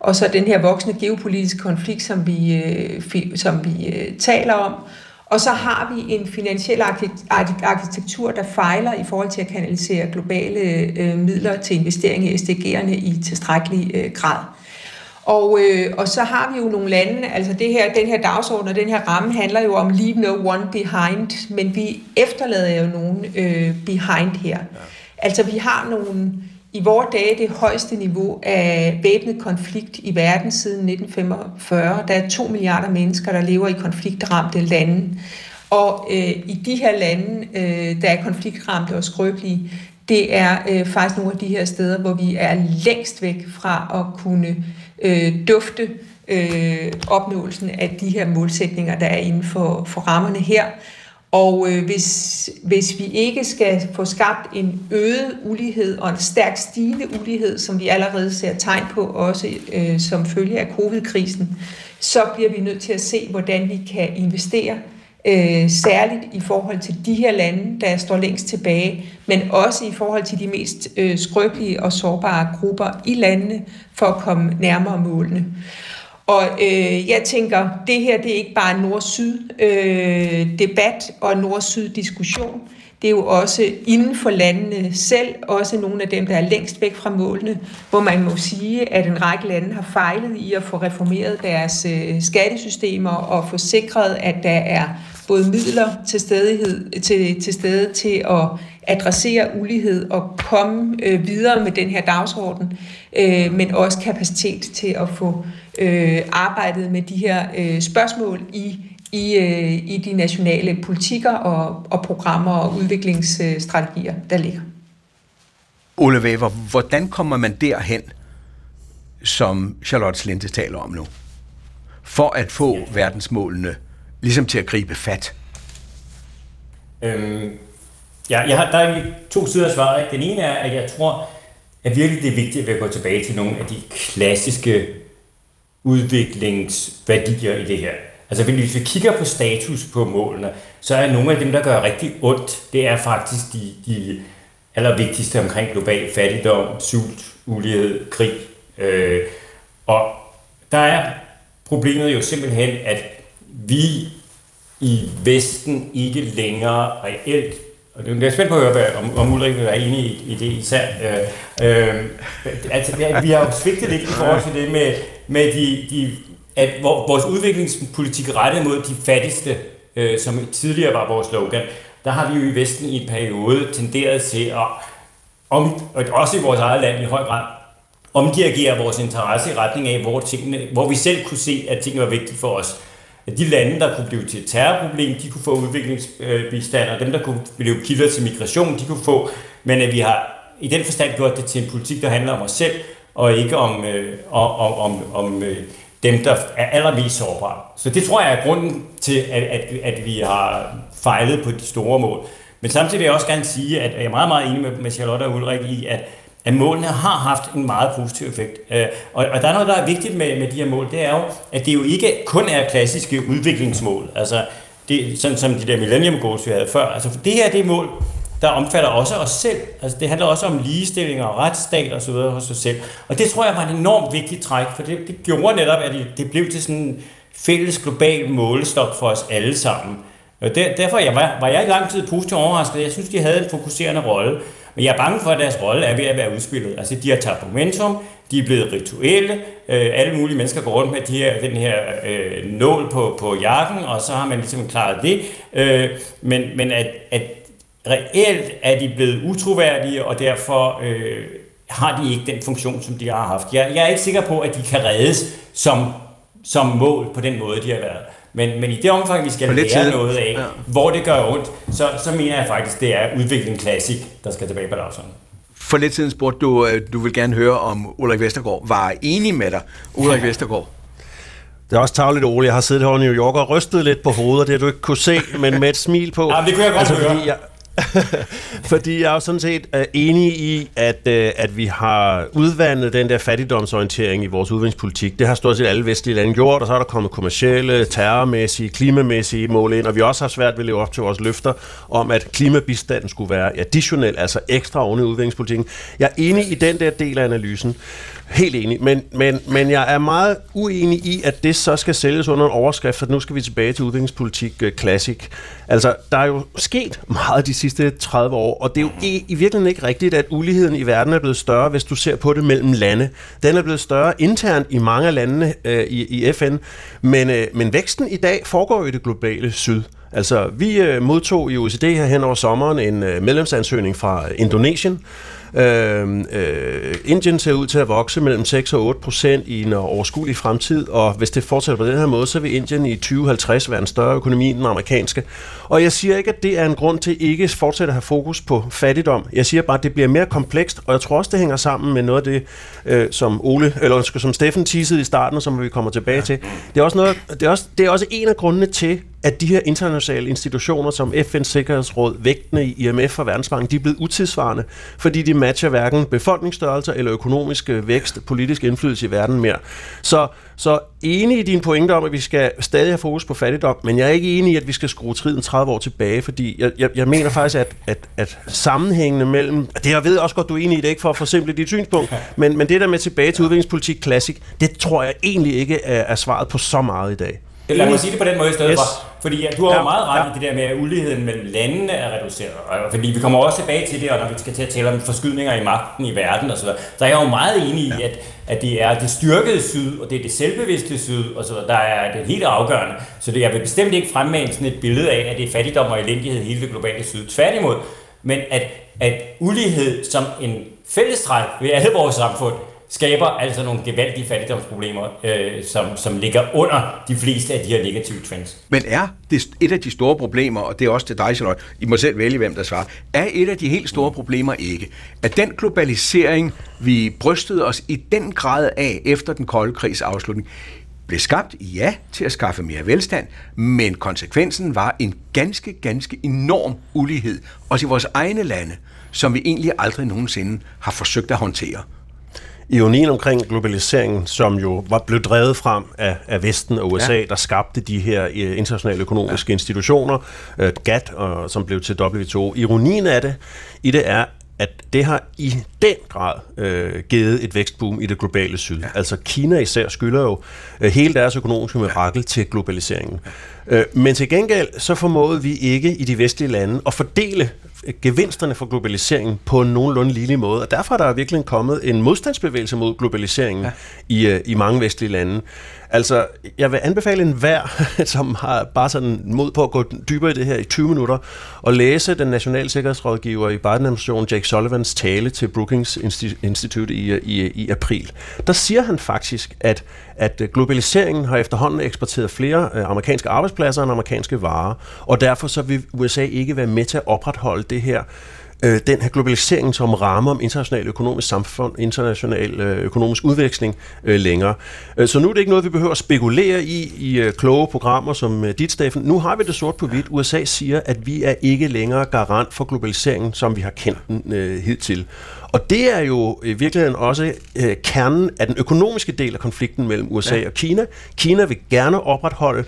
og så den her voksende geopolitiske konflikt, som vi, øh, fi, som vi øh, taler om. Og så har vi en finansiel arkitektur, der fejler i forhold til at kanalisere globale øh, midler til investering i SDG'erne i tilstrækkelig øh, grad. Og, øh, og så har vi jo nogle lande, altså det her, den her dagsorden og den her ramme handler jo om leave no one behind, men vi efterlader jo nogen øh, behind her. Ja. Altså vi har nogle, i vores dage det højeste niveau af væbnet konflikt i verden siden 1945. Der er to milliarder mennesker, der lever i konfliktramte lande. Og øh, i de her lande, øh, der er konfliktramte og skrøbelige, det er øh, faktisk nogle af de her steder, hvor vi er længst væk fra at kunne øh, Øh, dufte øh, opnåelsen af de her målsætninger, der er inden for, for rammerne her. Og øh, hvis, hvis vi ikke skal få skabt en øget ulighed og en stærk stigende ulighed, som vi allerede ser tegn på, også øh, som følge af covid-krisen, så bliver vi nødt til at se, hvordan vi kan investere øh, særligt i forhold til de her lande, der står længst tilbage, men også i forhold til de mest øh, skrøbelige og sårbare grupper i landene, for at komme nærmere målene. Og øh, jeg tænker, det her det er ikke bare en nord-syd-debat øh, og en nord-syd-diskussion. Det er jo også inden for landene selv, også nogle af dem, der er længst væk fra målene, hvor man må sige, at en række lande har fejlet i at få reformeret deres øh, skattesystemer og få sikret, at der er både midler til, stedighed, til, til stede til at adressere ulighed og komme øh, videre med den her dagsorden, øh, men også kapacitet til at få øh, arbejdet med de her øh, spørgsmål i i, øh, i de nationale politikker og, og programmer og udviklingsstrategier, der ligger. Ole Weber, hvordan kommer man derhen, som Charlotte Slinte taler om nu, for at få verdensmålene ligesom til at gribe fat? Øhm, ja, jeg har, der er to sider af svaret. Den ene er, at jeg tror, at virkelig det er vigtigt at gå tilbage til nogle af de klassiske udviklingsværdier i det her. Altså hvis vi kigger på status på målene, så er nogle af dem, der gør rigtig ondt, det er faktisk de, de allervigtigste omkring global fattigdom, sult, ulighed, krig. Øh, og der er problemet jo simpelthen, at vi i Vesten ikke længere reelt og det er spændt på at høre, om, om Ulrik vil være enig i, i det især. Øh, øh, altså, vi har jo svigtet lidt i forhold til det med, med de, de, at vores udviklingspolitik rettet mod de fattigste, øh, som tidligere var vores slogan, der har vi jo i Vesten i en periode tenderet til at, om, også i vores eget land i høj grad, omdirigere vores interesse i retning af, hvor, tingene, hvor vi selv kunne se, at tingene var vigtige for os. At de lande, der kunne blive til et terrorproblem, de kunne få udviklingsbistand, og dem, der kunne blive kilder til migration, de kunne få, men at vi har i den forstand gjort det til en politik, der handler om os selv, og ikke om, øh, om, om, om øh, dem, der er allermest sårbare. Så det tror jeg er grunden til, at, at, at vi har fejlet på de store mål. Men samtidig vil jeg også gerne sige, at jeg er meget, meget enig med Charlotte og Ulrik i, at at målene har haft en meget positiv effekt. Øh, og, og der er noget, der er vigtigt med, med de her mål, det er jo, at det jo ikke kun er klassiske udviklingsmål, altså det, sådan som de der Millennium Goals, vi havde før. Altså det her det er mål, der omfatter også os selv. Altså det handler også om ligestilling og retsstat og så videre hos os selv. Og det tror jeg var en enormt vigtig træk, for det, det gjorde netop, at det, det blev til sådan en fælles global målestok for os alle sammen. Og der, derfor jeg var, var jeg i lang tid positivt overrasket. Jeg synes, de havde en fokuserende rolle. Men jeg er bange for, at deres rolle er ved at være udspillet. Altså, de har tabt momentum, de er blevet rituelle, øh, alle mulige mennesker går rundt med de her, den her øh, nål på, på jakken, og så har man ligesom klaret det. Øh, men men at, at reelt er de blevet utroværdige, og derfor øh, har de ikke den funktion, som de har haft. Jeg, jeg er ikke sikker på, at de kan reddes som, som mål på den måde, de har været. Men, men i det omfang, vi skal lære tid. noget af, ja. hvor det gør ondt, så, så mener jeg faktisk, det er udvikling klassik, der skal tilbage på dagsordenen. For lidt siden spurgte du, øh, du vil gerne høre, om Ulrik Vestergaard var enig med dig. Ulrik ja. [laughs] Vestergaard. Det er også tavligt, Ole. Jeg har siddet her i New York og rystet lidt på hovedet, det har du ikke kunne se, men med et smil på. [laughs] Ja, det kunne jeg godt altså, høre. Jeg, [laughs] Fordi jeg er jo sådan set uh, enig i, at, uh, at vi har udvandet den der fattigdomsorientering i vores udviklingspolitik. Det har stort set alle vestlige lande gjort, og så er der kommet kommercielle, terrormæssige, klimamæssige mål ind, og vi også har svært ved at leve op til vores løfter om, at klimabistanden skulle være additionel, altså ekstra oven i udviklingspolitikken. Jeg er enig i den der del af analysen. Helt enig, men, men, men jeg er meget uenig i, at det så skal sælges under en overskrift, for nu skal vi tilbage til udviklingspolitik uh, classic. Altså, der er jo sket meget de sidste 30 år, og det er jo i, i virkeligheden ikke rigtigt, at uligheden i verden er blevet større, hvis du ser på det mellem lande. Den er blevet større internt i mange af landene øh, i, i FN, men, øh, men væksten i dag foregår i det globale syd. Altså, vi øh, modtog i OECD her hen over sommeren en øh, medlemsansøgning fra øh, Indonesien, Øh, øh, Indien ser ud til at vokse mellem 6 og 8 procent i en overskuelig fremtid, og hvis det fortsætter på den her måde, så vil Indien i 2050 være en større økonomi end den amerikanske. Og jeg siger ikke, at det er en grund til ikke at fortsætte at have fokus på fattigdom. Jeg siger bare, at det bliver mere komplekst, og jeg tror også, det hænger sammen med noget af det, øh, som Ole, eller som Steffen teasede i starten, og som vi kommer tilbage til. Det er også, noget, det er også, det er også en af grundene til, at de her internationale institutioner som FN's Sikkerhedsråd, vægtene i IMF og Verdensbanken, de er blevet utidsvarende, fordi de matcher hverken befolkningsstørrelse eller økonomisk vækst, politisk indflydelse i verden mere. Så, så enig i din pointe om, at vi skal stadig have fokus på fattigdom, men jeg er ikke enig i, at vi skal skrue tiden 30 år tilbage, fordi jeg, jeg, jeg mener faktisk, at, at, at sammenhængene mellem... Det jeg ved også godt, du er enig i det, ikke for at forsimple dit synspunkt, men, men det der med tilbage til udviklingspolitik klassik, det tror jeg egentlig ikke er, er svaret på så meget i dag. Lad mig sige det på den måde i stedet yes. for. Fordi ja, du har jo ja, meget ret ja. i det der med, at uligheden mellem landene er reduceret. Og fordi vi kommer også tilbage til det, og når vi skal til at tale om forskydninger i magten i verden osv., så er jeg jo meget enig i, ja. at, at det er det styrkede syd, og det er det selvbevidste syd, og så der er det helt afgørende. Så det, jeg vil bestemt ikke fremmane sådan et billede af, at det er fattigdom og elendighed hele det globale syd. Tværtimod. Men at, at ulighed som en fællestræk ved alle vores samfund, skaber altså nogle gevaldige fattigdomsproblemer, øh, som, som ligger under de fleste af de her negative trends. Men er det et af de store problemer, og det er også til dig, Charlotte, I må selv vælge, hvem der svarer, er et af de helt store problemer ikke, at den globalisering, vi brystede os i den grad af efter den kolde krigs afslutning, blev skabt, ja, til at skaffe mere velstand, men konsekvensen var en ganske, ganske enorm ulighed, også i vores egne lande, som vi egentlig aldrig nogensinde har forsøgt at håndtere ironien omkring globaliseringen, som jo var blevet drevet frem af, af Vesten og USA, ja. der skabte de her uh, internationale økonomiske ja. institutioner, uh, GATT, og, som blev til WTO. Ironien af det, i det er, at det har i den grad øh, givet et vækstboom i det globale syd. Ja. Altså Kina især skylder jo øh, hele deres økonomiske mirakel ja. til globaliseringen. Øh, men til gengæld så formåede vi ikke i de vestlige lande at fordele gevinsterne for globaliseringen på en nogenlunde lille måde. Og derfor er der virkelig kommet en modstandsbevægelse mod globaliseringen ja. i, øh, i mange vestlige lande. Altså, jeg vil anbefale en hver, [laughs] som har bare sådan mod på at gå dybere i det her i 20 minutter, og læse den nationale sikkerhedsrådgiver i Biden-administrationen, Jake Sullivans tale til Brookings Institute i, i, i april. Der siger han faktisk, at, at globaliseringen har efterhånden eksporteret flere øh, amerikanske arbejdspladser end amerikanske varer, og derfor så vil USA ikke være med til at opretholde det her øh, den her globalisering som rammer om international økonomisk samfund, international øh, økonomisk udveksling øh, længere. Så nu er det ikke noget, vi behøver at spekulere i i øh, kloge programmer som øh, dit, Steffen. Nu har vi det sort på hvidt. USA siger, at vi er ikke længere garant for globaliseringen, som vi har kendt den øh, hidtil. Og det er jo i virkeligheden også øh, kernen af den økonomiske del af konflikten mellem USA ja. og Kina. Kina vil gerne opretholde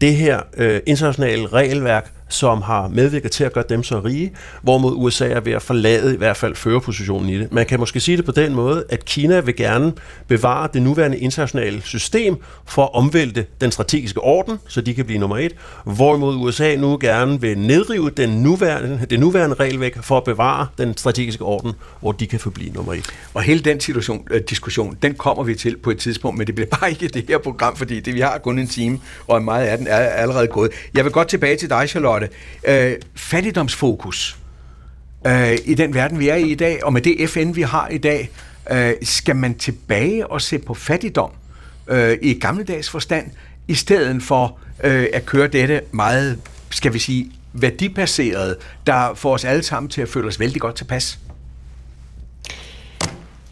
det her øh, internationale regelværk, som har medvirket til at gøre dem så rige, hvorimod USA er ved at forlade i hvert fald førerpositionen i det. Man kan måske sige det på den måde, at Kina vil gerne bevare det nuværende internationale system for at omvælte den strategiske orden, så de kan blive nummer et, hvorimod USA nu gerne vil nedrive den nuværende, det nuværende regelvæk for at bevare den strategiske orden, hvor de kan forblive nummer et. Og hele den situation, øh, diskussion, den kommer vi til på et tidspunkt, men det bliver [laughs] bare ikke det her program, fordi det, vi har kun en time, og meget af den er allerede gået. Jeg vil godt tilbage til dig, Charlotte, Charlotte. Øh, fattigdomsfokus øh, i den verden, vi er i i dag, og med det FN, vi har i dag, øh, skal man tilbage og se på fattigdom øh, i gammeldags forstand, i stedet for øh, at køre dette meget, skal vi sige, værdibaseret, der får os alle sammen til at føle os vældig godt tilpas?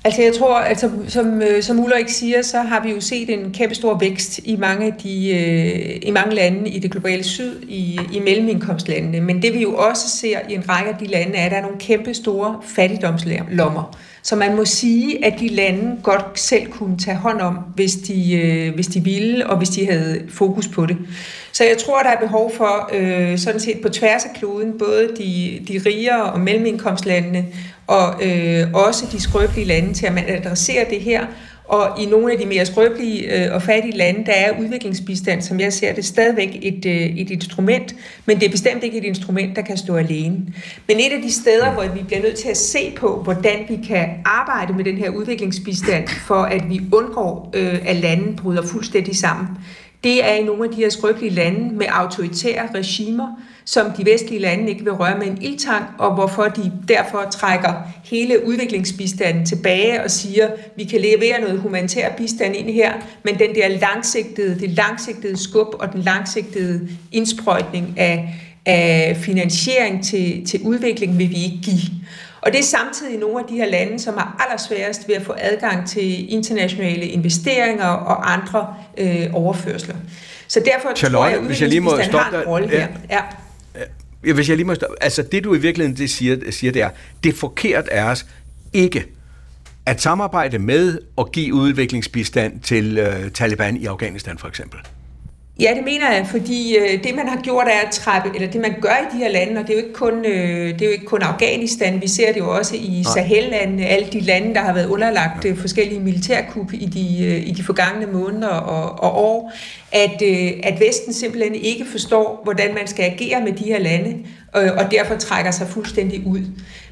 Altså jeg tror, at som, som, som Ulrik siger, så har vi jo set en kæmpe stor vækst i mange, af de, øh, i mange lande i det globale syd, i, i mellemindkomstlandene. Men det vi jo også ser i en række af de lande, er, at der er nogle kæmpe store fattigdomslommer. Så man må sige, at de lande godt selv kunne tage hånd om, hvis de, øh, hvis de ville, og hvis de havde fokus på det. Så jeg tror, der er behov for, øh, sådan set på tværs af kloden, både de, de rigere og mellemindkomstlandene, og øh, også de skrøbelige lande, til at man adresserer det her, og i nogle af de mere skrøbelige øh, og fattige lande, der er udviklingsbistand, som jeg ser det, stadigvæk et, øh, et instrument, men det er bestemt ikke et instrument, der kan stå alene. Men et af de steder, hvor vi bliver nødt til at se på, hvordan vi kan arbejde med den her udviklingsbistand, for at vi undgår, øh, at landene bryder fuldstændig sammen, det er i nogle af de her skrøbelige lande med autoritære regimer, som de vestlige lande ikke vil røre med en ildtang, og hvorfor de derfor trækker hele udviklingsbistanden tilbage og siger, vi kan levere noget humanitær bistand ind her, men den der langsigtede, det langsigtede skub og den langsigtede indsprøjtning af, af finansiering til, til udvikling vil vi ikke give. Og det er samtidig nogle af de her lande, som har allersværest ved at få adgang til internationale investeringer og andre øh, overførsler. Så derfor Charlotte, tror jeg, at hvis jeg lige må stoppe har en rolle her. Ja. Ja, hvis jeg lige må stoppe. Altså det du i virkeligheden det siger, siger, det er, det er forkert af os ikke at samarbejde med og give udviklingsbistand til øh, Taliban i Afghanistan for eksempel. Ja, det mener jeg, fordi øh, det man har gjort er at trappe, eller det man gør i de her lande, og det er jo ikke kun, øh, det er jo ikke kun Afghanistan, vi ser det jo også i Sahel-landene, alle de lande, der har været underlagt øh, forskellige militærkup i de, øh, i de forgangne måneder og, og år, at, øh, at Vesten simpelthen ikke forstår, hvordan man skal agere med de her lande, øh, og derfor trækker sig fuldstændig ud.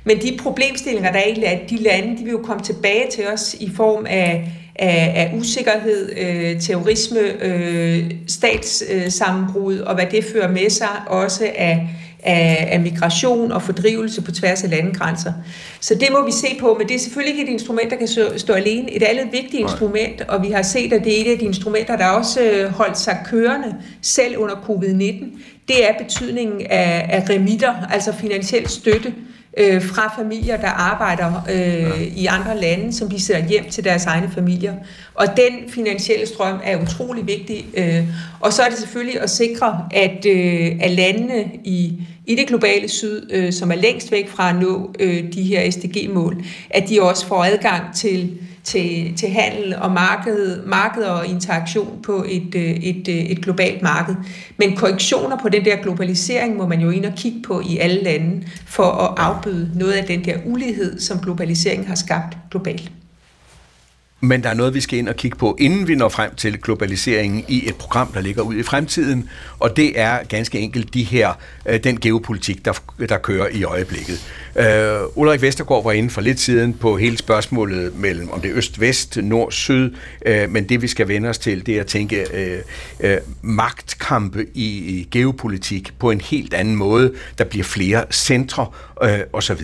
Men de problemstillinger, der er i de lande, de vil jo komme tilbage til os i form af af, af usikkerhed, øh, terrorisme, øh, statssammenbrud og hvad det fører med sig, også af, af, af migration og fordrivelse på tværs af landegrænser. Så det må vi se på, men det er selvfølgelig ikke et instrument, der kan stå alene. Et andet vigtigt instrument, og vi har set, at det er et af de instrumenter, der også øh, holdt sig kørende selv under covid-19, det er betydningen af, af remitter, altså finansiel støtte øh, fra familier, der arbejder øh, ja. i andre lande, som de sender hjem til deres egne familier. Og den finansielle strøm er utrolig vigtig. Øh, og så er det selvfølgelig at sikre, at, øh, at landene i, i det globale syd, øh, som er længst væk fra at nå øh, de her SDG-mål, at de også får adgang til til, til handel og marked, marked og interaktion på et, øh, et, øh, et globalt marked. Men korrektioner på den der globalisering må man jo ind og kigge på i alle lande for at afbøde noget af den der ulighed, som globaliseringen har skabt globalt. Men der er noget, vi skal ind og kigge på, inden vi når frem til globaliseringen i et program, der ligger ud i fremtiden, og det er ganske enkelt de her, øh, den geopolitik, der, der kører i øjeblikket. Øh, Ulrik Vestergaard var inde for lidt siden på hele spørgsmålet mellem, om det er øst-vest, nord-syd, øh, men det vi skal vende os til, det er at tænke øh, øh, magtkampe i, i geopolitik på en helt anden måde. Der bliver flere centre øh, osv.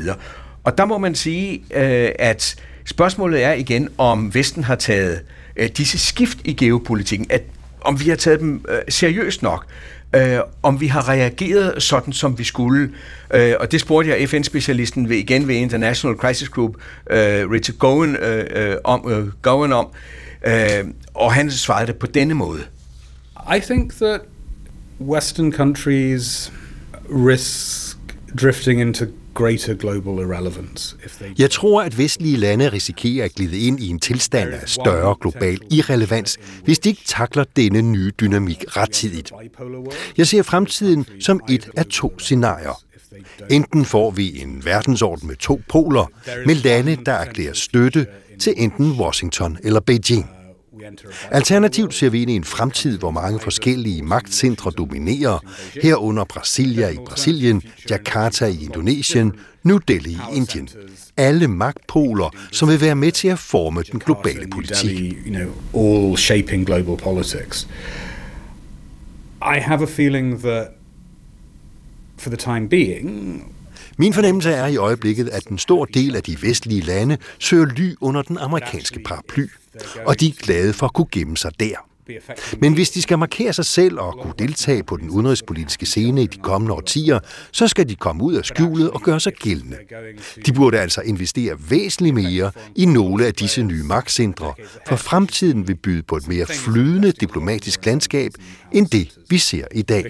Og der må man sige, øh, at Spørgsmålet er igen, om Vesten har taget øh, disse skift i geopolitikken, at om vi har taget dem øh, seriøst nok, øh, om vi har reageret sådan, som vi skulle. Øh, og det spurgte jeg FN-specialisten ved, igen ved International Crisis Group, øh, Richard Gowen, øh, øh, om, øh, Gowen om, øh, og han svarede det på denne måde. I think that Western countries risk drifting into greater global irrelevance. Jeg tror, at vestlige lande risikerer at glide ind i en tilstand af større global irrelevans, hvis de ikke takler denne nye dynamik rettidigt. Jeg ser fremtiden som et af to scenarier. Enten får vi en verdensorden med to poler, med lande, der erklærer støtte til enten Washington eller Beijing. Alternativt ser vi ind i en fremtid, hvor mange forskellige magtcentre dominerer, herunder Brasilia i Brasilien, Jakarta i Indonesien, New Delhi i Indien. Alle magtpoler, som vil være med til at forme den globale politik. all shaping global politics. I have a feeling that for the time being, min fornemmelse er i øjeblikket, at en stor del af de vestlige lande søger ly under den amerikanske paraply, og de er glade for at kunne gemme sig der. Men hvis de skal markere sig selv og kunne deltage på den udenrigspolitiske scene i de kommende årtier, så skal de komme ud af skjulet og gøre sig gældende. De burde altså investere væsentligt mere i nogle af disse nye magtcentre, for fremtiden vil byde på et mere flydende diplomatisk landskab end det, vi ser i dag.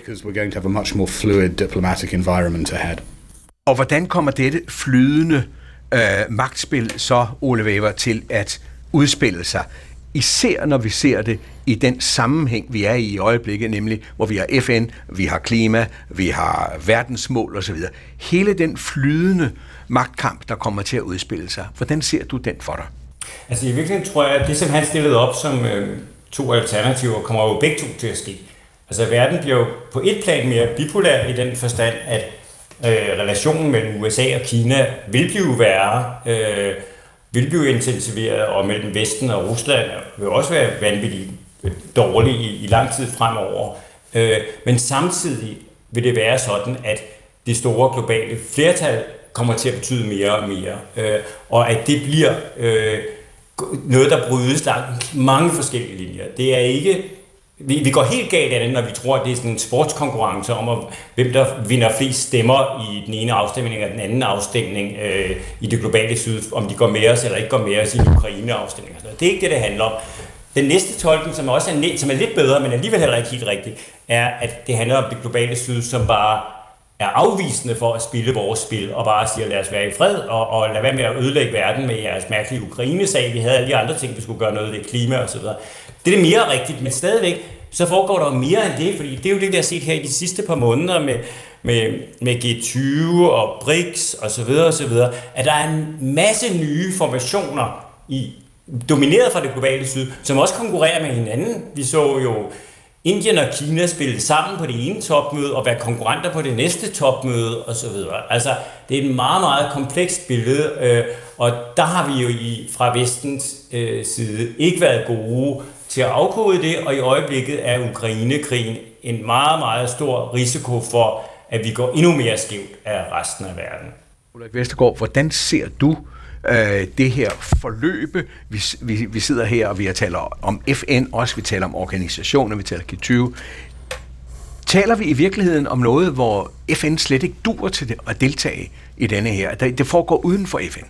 Og hvordan kommer dette flydende øh, magtspil så, Ole Weber, til at udspille sig? Især når vi ser det i den sammenhæng, vi er i i øjeblikket, nemlig hvor vi har FN, vi har klima, vi har verdensmål osv. Hele den flydende magtkamp, der kommer til at udspille sig, hvordan ser du den for dig? Altså i virkeligheden tror jeg, at det som han stillede op som øh, to alternativer, kommer jo begge to til at ske. Altså verden bliver jo på et plan mere bipolær i den forstand, at øh, relationen mellem USA og Kina vil blive værre, øh, vil blive intensiveret, og mellem Vesten og Rusland vil også være vanvittigt dårlig i, i lang tid fremover. Øh, men samtidig vil det være sådan, at det store globale flertal kommer til at betyde mere og mere, øh, og at det bliver øh, noget, der brydes langt mange forskellige linjer. Det er ikke vi, vi går helt galt af det, når vi tror, at det er sådan en sportskonkurrence om, at, hvem der vinder flest stemmer i den ene afstemning eller den anden afstemning øh, i det globale syd, om de går med os eller ikke går med os i den Ukraine-afstemning. Det er ikke det, det handler om. Den næste tolkning, som, også er, som er lidt bedre, men alligevel heller ikke helt rigtig, er, at det handler om det globale syd, som bare er afvisende for at spille vores spil, og bare siger, lad os være i fred, og, og lad være med at ødelægge verden med jeres mærkelige Ukraine-sag. Vi havde alle de andre ting, vi skulle gøre noget ved klima og så videre. Det er det mere rigtigt, men stadigvæk, så foregår der jo mere end det, fordi det er jo det, vi har set her i de sidste par måneder med, med, med G20 og BRICS og så videre og så videre, at der er en masse nye formationer i domineret fra det globale syd, som også konkurrerer med hinanden. Vi så jo Indien og Kina spille sammen på det ene topmøde og være konkurrenter på det næste topmøde osv. Altså, det er et meget, meget komplekst billede, øh, og der har vi jo i, fra vestens øh, side ikke været gode til at afkode det, og i øjeblikket er Ukraine-krigen en meget, meget stor risiko for, at vi går endnu mere skævt af resten af verden. Ulrik Vestergaard, hvordan ser du øh, det her forløbe. Vi, vi, vi sidder her, og vi har taler om FN også, vi taler om organisationer, vi taler G20. Taler vi i virkeligheden om noget, hvor FN slet ikke dur til det at deltage i denne her? Det foregår uden for FN.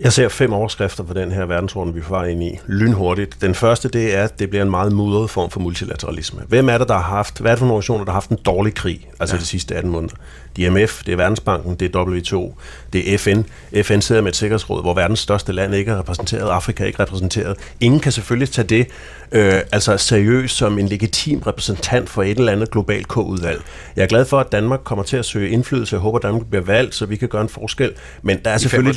Jeg ser fem overskrifter på den her verdensorden, vi får ind i lynhurtigt. Den første, det er, at det bliver en meget mudret form for multilateralisme. Hvem er det, der har haft, hvad er det for nogle nationer, der har haft en dårlig krig, altså ja. de sidste 18 måneder? Det er MF, det er Verdensbanken, det er W2, det er FN. FN sidder med et sikkerhedsråd, hvor verdens største land ikke er repræsenteret, Afrika er ikke repræsenteret. Ingen kan selvfølgelig tage det øh, altså seriøst som en legitim repræsentant for et eller andet globalt K-udvalg. Jeg er glad for, at Danmark kommer til at søge indflydelse. Jeg håber, at Danmark bliver valgt, så vi kan gøre en forskel. Men der er selvfølgelig et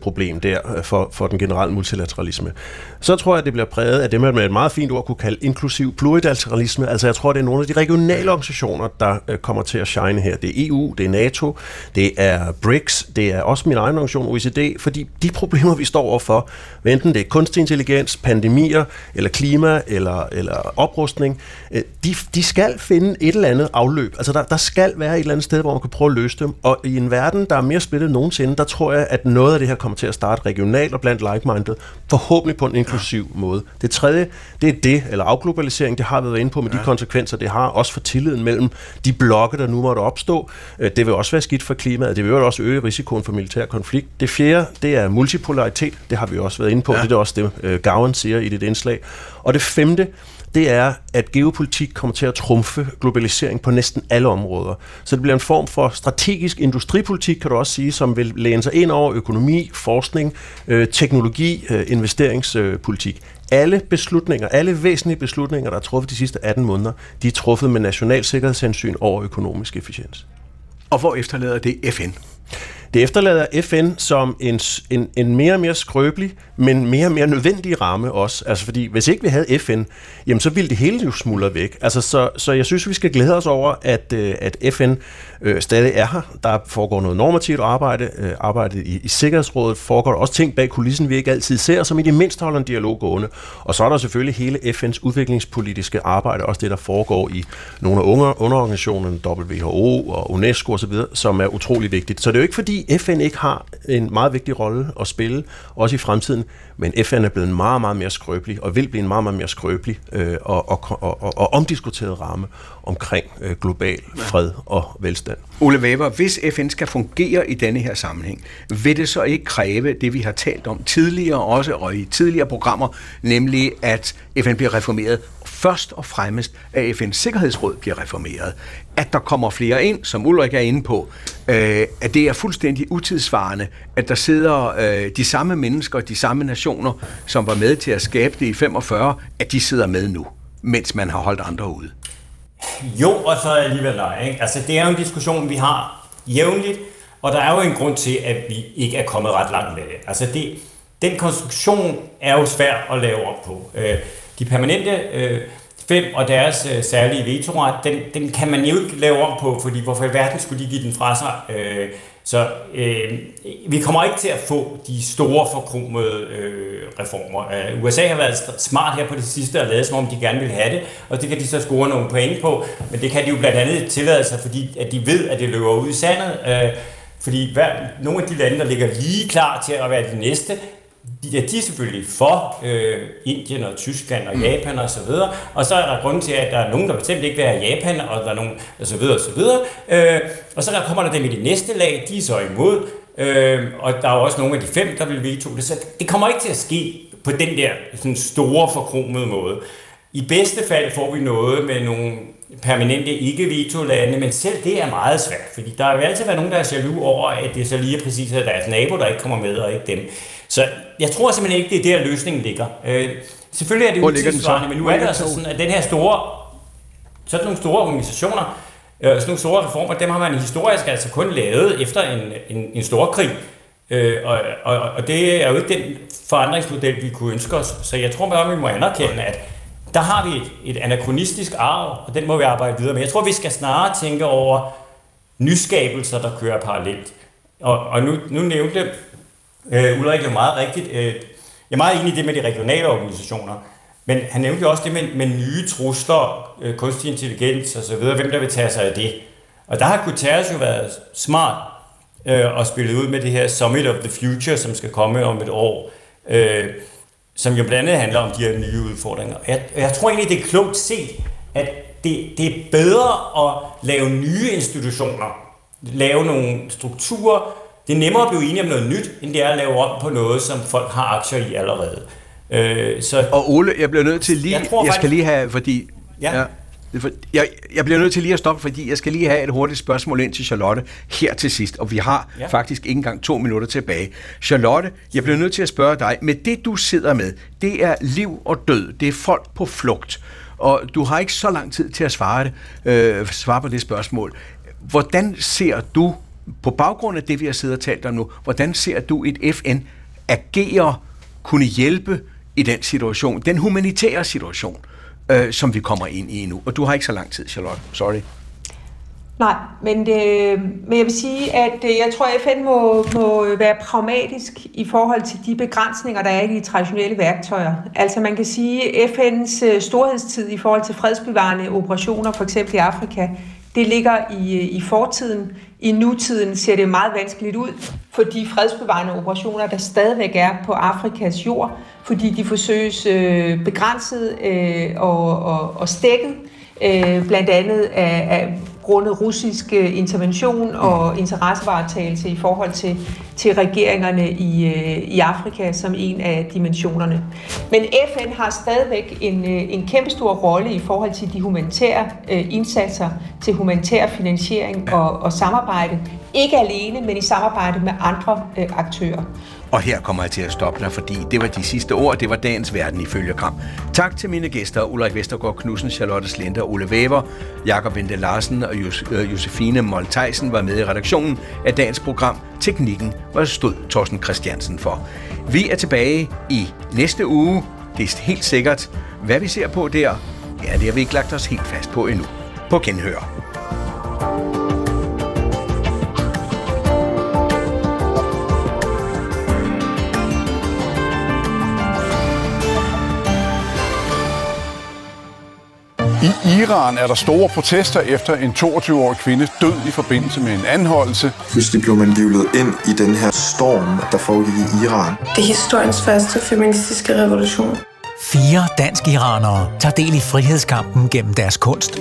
problem der øh, for, for den generelle multilateralisme. Så tror jeg, at det bliver præget af det, man med et meget fint ord kunne kalde inklusiv plurilateralisme. Altså jeg tror, det er nogle af de regionale organisationer, der øh, kommer til at shine her. Det er EU, det er NATO, det er BRICS, det er også min egen organisation OECD, fordi de problemer, vi står overfor, enten det er kunstig intelligens, pandemier, eller klima, eller, eller oprustning, øh, de, de skal finde et eller andet afløb. Altså der, der skal være et eller andet sted, hvor man kan prøve at løse dem, og i en verden, der er mere splittet end nogensinde, der tror jeg, at noget af det her kommer til at starte regionalt og blandt like-minded, forhåbentlig på en inklusiv ja. måde. Det tredje, det er det, eller afglobalisering, det har vi været inde på med ja. de konsekvenser, det har, også for tilliden mellem de blokke, der nu måtte opstå. Øh, det vil også være skidt for klimaet, det vil også øge risikoen for militær konflikt. Det fjerde, det er multipolaritet, det har vi også været inde på, ja. det er også det, øh, Gowan siger i dit indslag. Og det femte, det er, at geopolitik kommer til at trumfe globalisering på næsten alle områder. Så det bliver en form for strategisk industripolitik, kan du også sige, som vil læne sig ind over økonomi, forskning, øh, teknologi, øh, investeringspolitik. Alle beslutninger, alle væsentlige beslutninger, der er truffet de sidste 18 måneder, de er truffet med national sikkerhedshensyn over økonomisk efficiens. Og hvor efterlader det FN? Det efterlader FN som en, en, en mere og mere skrøbelig, men mere og mere nødvendig ramme også. Altså fordi, hvis ikke vi havde FN, jamen så ville det hele jo smuldre væk. Altså, så, så jeg synes, vi skal glæde os over, at, øh, at FN øh, stadig er her. Der foregår noget normativt arbejde. Øh, arbejdet i, i Sikkerhedsrådet foregår der også ting bag kulissen, vi ikke altid ser, som i det mindste holder en dialog gående. Og så er der selvfølgelig hele FN's udviklingspolitiske arbejde, også det, der foregår i nogle af underorganisationerne, WHO og UNESCO osv., som er utrolig vigtigt. Så det er jo ikke fordi, fordi FN ikke har en meget vigtig rolle at spille, også i fremtiden, men FN er blevet en meget, meget mere skrøbelig, og vil blive en meget, meget mere skrøbelig øh, og, og, og, og, og omdiskuteret ramme omkring øh, global fred og velstand. Ole Weber, hvis FN skal fungere i denne her sammenhæng, vil det så ikke kræve det, vi har talt om tidligere også, og i tidligere programmer, nemlig at FN bliver reformeret først og fremmest, at FN's Sikkerhedsråd bliver reformeret. At der kommer flere ind, som Ulrik er inde på, øh, at det er fuldstændig utidsvarende, at der sidder øh, de samme mennesker, de samme nationer, som var med til at skabe det i 45, at de sidder med nu, mens man har holdt andre ude. Jo, og så alligevel nej. Ikke? Altså, det er jo en diskussion, vi har jævnligt, og der er jo en grund til, at vi ikke er kommet ret langt med det. Altså, det, den konstruktion er jo svær at lave op på. Øh, de permanente øh, fem og deres øh, særlige vetoret, den, den kan man jo ikke lave om på, fordi hvorfor i verden skulle de give den fra sig? Øh, så øh, vi kommer ikke til at få de store forkromede øh, reformer. Øh, USA har været smart her på det sidste og lavet, som om de gerne vil have det, og det kan de så score nogle point på, men det kan de jo blandt andet tillade sig, fordi at de ved, at det løber ud i sandet. Øh, fordi hver, nogle af de lande, der ligger lige klar til at være de næste, ja, de er selvfølgelig for øh, Indien og Tyskland og Japan og så videre, og så er der grund til, at der er nogen, der bestemt ikke vil have Japan, og der er nogen, og så videre og så videre. Øh, og så der kommer der dem i det næste lag, de er så imod, øh, og der er også nogle af de fem, der vil veto det, så det kommer ikke til at ske på den der sådan store forkromede måde. I bedste fald får vi noget med nogle permanente ikke-veto-lande, men selv det er meget svært, fordi der vil altid være nogen, der er jaloux over, at det så lige præcis er deres nabo, der ikke kommer med, og ikke dem. Så jeg tror simpelthen ikke, det er der løsningen ligger. Øh, selvfølgelig er det utidsvarende, men nu er det altså sådan, at den her store, sådan nogle store organisationer, øh, sådan nogle store reformer, dem har man historisk altså kun lavet efter en, en, en stor krig. Øh, og, og, og det er jo ikke den forandringsmodel, vi kunne ønske os. Så jeg tror bare, vi må anerkende, at der har vi et, et anachronistisk arv, og den må vi arbejde videre med. Jeg tror, vi skal snarere tænke over nyskabelser, der kører parallelt. Og, og nu, nu nævnte øh, Ulrik jo meget rigtigt, øh, jeg er meget enig i det med de regionale organisationer, men han nævnte jo også det med, med nye trusler, øh, kunstig intelligens og så videre, hvem der vil tage sig af det. Og der har Guterres jo været smart øh, at spille ud med det her Summit of the Future, som skal komme om et år. Øh, som jo blandt andet handler om de her nye udfordringer. Jeg, jeg tror egentlig, det er klogt set, at det, det er bedre at lave nye institutioner, lave nogle strukturer. Det er nemmere at blive enige om noget nyt, end det er at lave om på noget, som folk har aktier i allerede. Øh, så, og Ole, jeg bliver nødt til lige, jeg, tror, jeg skal lige have, fordi ja. Ja, jeg, jeg bliver nødt til lige at stoppe, fordi jeg skal lige have et hurtigt spørgsmål ind til Charlotte her til sidst, og vi har ja. faktisk ikke engang to minutter tilbage. Charlotte, jeg bliver nødt til at spørge dig, med det du sidder med, det er liv og død, det er folk på flugt, og du har ikke så lang tid til at svare, det, øh, svare på det spørgsmål. Hvordan ser du, på baggrund af det vi har siddet og talt om nu, hvordan ser du et FN agere, kunne hjælpe i den situation, den humanitære situation? Øh, som vi kommer ind i nu. Og du har ikke så lang tid, Charlotte. Sorry. Nej, men, det, men jeg vil sige, at øh, jeg tror, at FN må, må være pragmatisk i forhold til de begrænsninger, der er i de traditionelle værktøjer. Altså man kan sige, at FN's øh, storhedstid i forhold til fredsbevarende operationer, for eksempel i Afrika, det ligger i, øh, i fortiden. I nutiden ser det meget vanskeligt ud for de fredsbevarende operationer, der stadigvæk er på Afrikas jord, fordi de forsøges øh, begrænset øh, og, og, og stækket, øh, blandt andet af, af grundet russisk øh, intervention og interessevaretagelse i forhold til, til regeringerne i, øh, i Afrika som en af dimensionerne. Men FN har stadigvæk en, øh, en kæmpe stor rolle i forhold til de humanitære indsatser, til humanitær finansiering og, og samarbejde. Ikke alene, men i samarbejde med andre aktører. Og her kommer jeg til at stoppe dig, fordi det var de sidste ord. Det var dagens verden ifølge Kram. Tak til mine gæster, Ulrik Vestergaard Knudsen, Charlotte Slenter, Ole Væver, Jakob Vente Larsen og øh, Josefine Moltejsen var med i redaktionen af dagens program. Teknikken var stod Thorsten Christiansen for. Vi er tilbage i næste uge. Det er helt sikkert. Hvad vi ser på der, ja, det har vi ikke lagt os helt fast på endnu. På genhør. I Iran er der store protester efter en 22-årig kvinde død i forbindelse med en anholdelse. Pludselig blev man vivlet ind i den her storm, der foregik i Iran. Det er historiens første feministiske revolution. Fire dansk-iranere tager del i frihedskampen gennem deres kunst.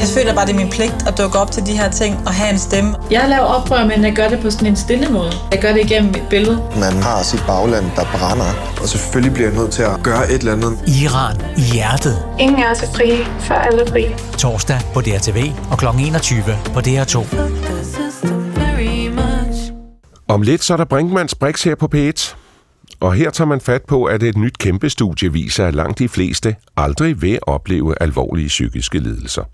Jeg føler bare, det er min pligt at dukke op til de her ting og have en stemme. Jeg laver oprør, men jeg gør det på sådan en stille måde. Jeg gør det igennem et billede. Man har sit bagland, der brænder, og selvfølgelig bliver jeg nødt til at gøre et eller andet. Iran i hjertet. Ingen er så frie, før alle er frie. Torsdag på DRTV og kl. 21 på DR2. Om lidt så er der Brinkmanns Brix her på P1. Og her tager man fat på, at et nyt kæmpe studie viser, at langt de fleste aldrig vil opleve alvorlige psykiske lidelser.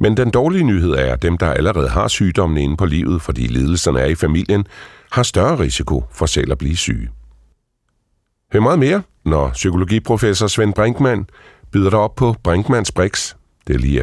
Men den dårlige nyhed er, at dem, der allerede har sygdommen inde på livet, fordi lidelserne er i familien, har større risiko for selv at blive syge. Hør meget mere, når psykologiprofessor Svend Brinkmann byder dig op på Brinkmanns Brix. Det er lige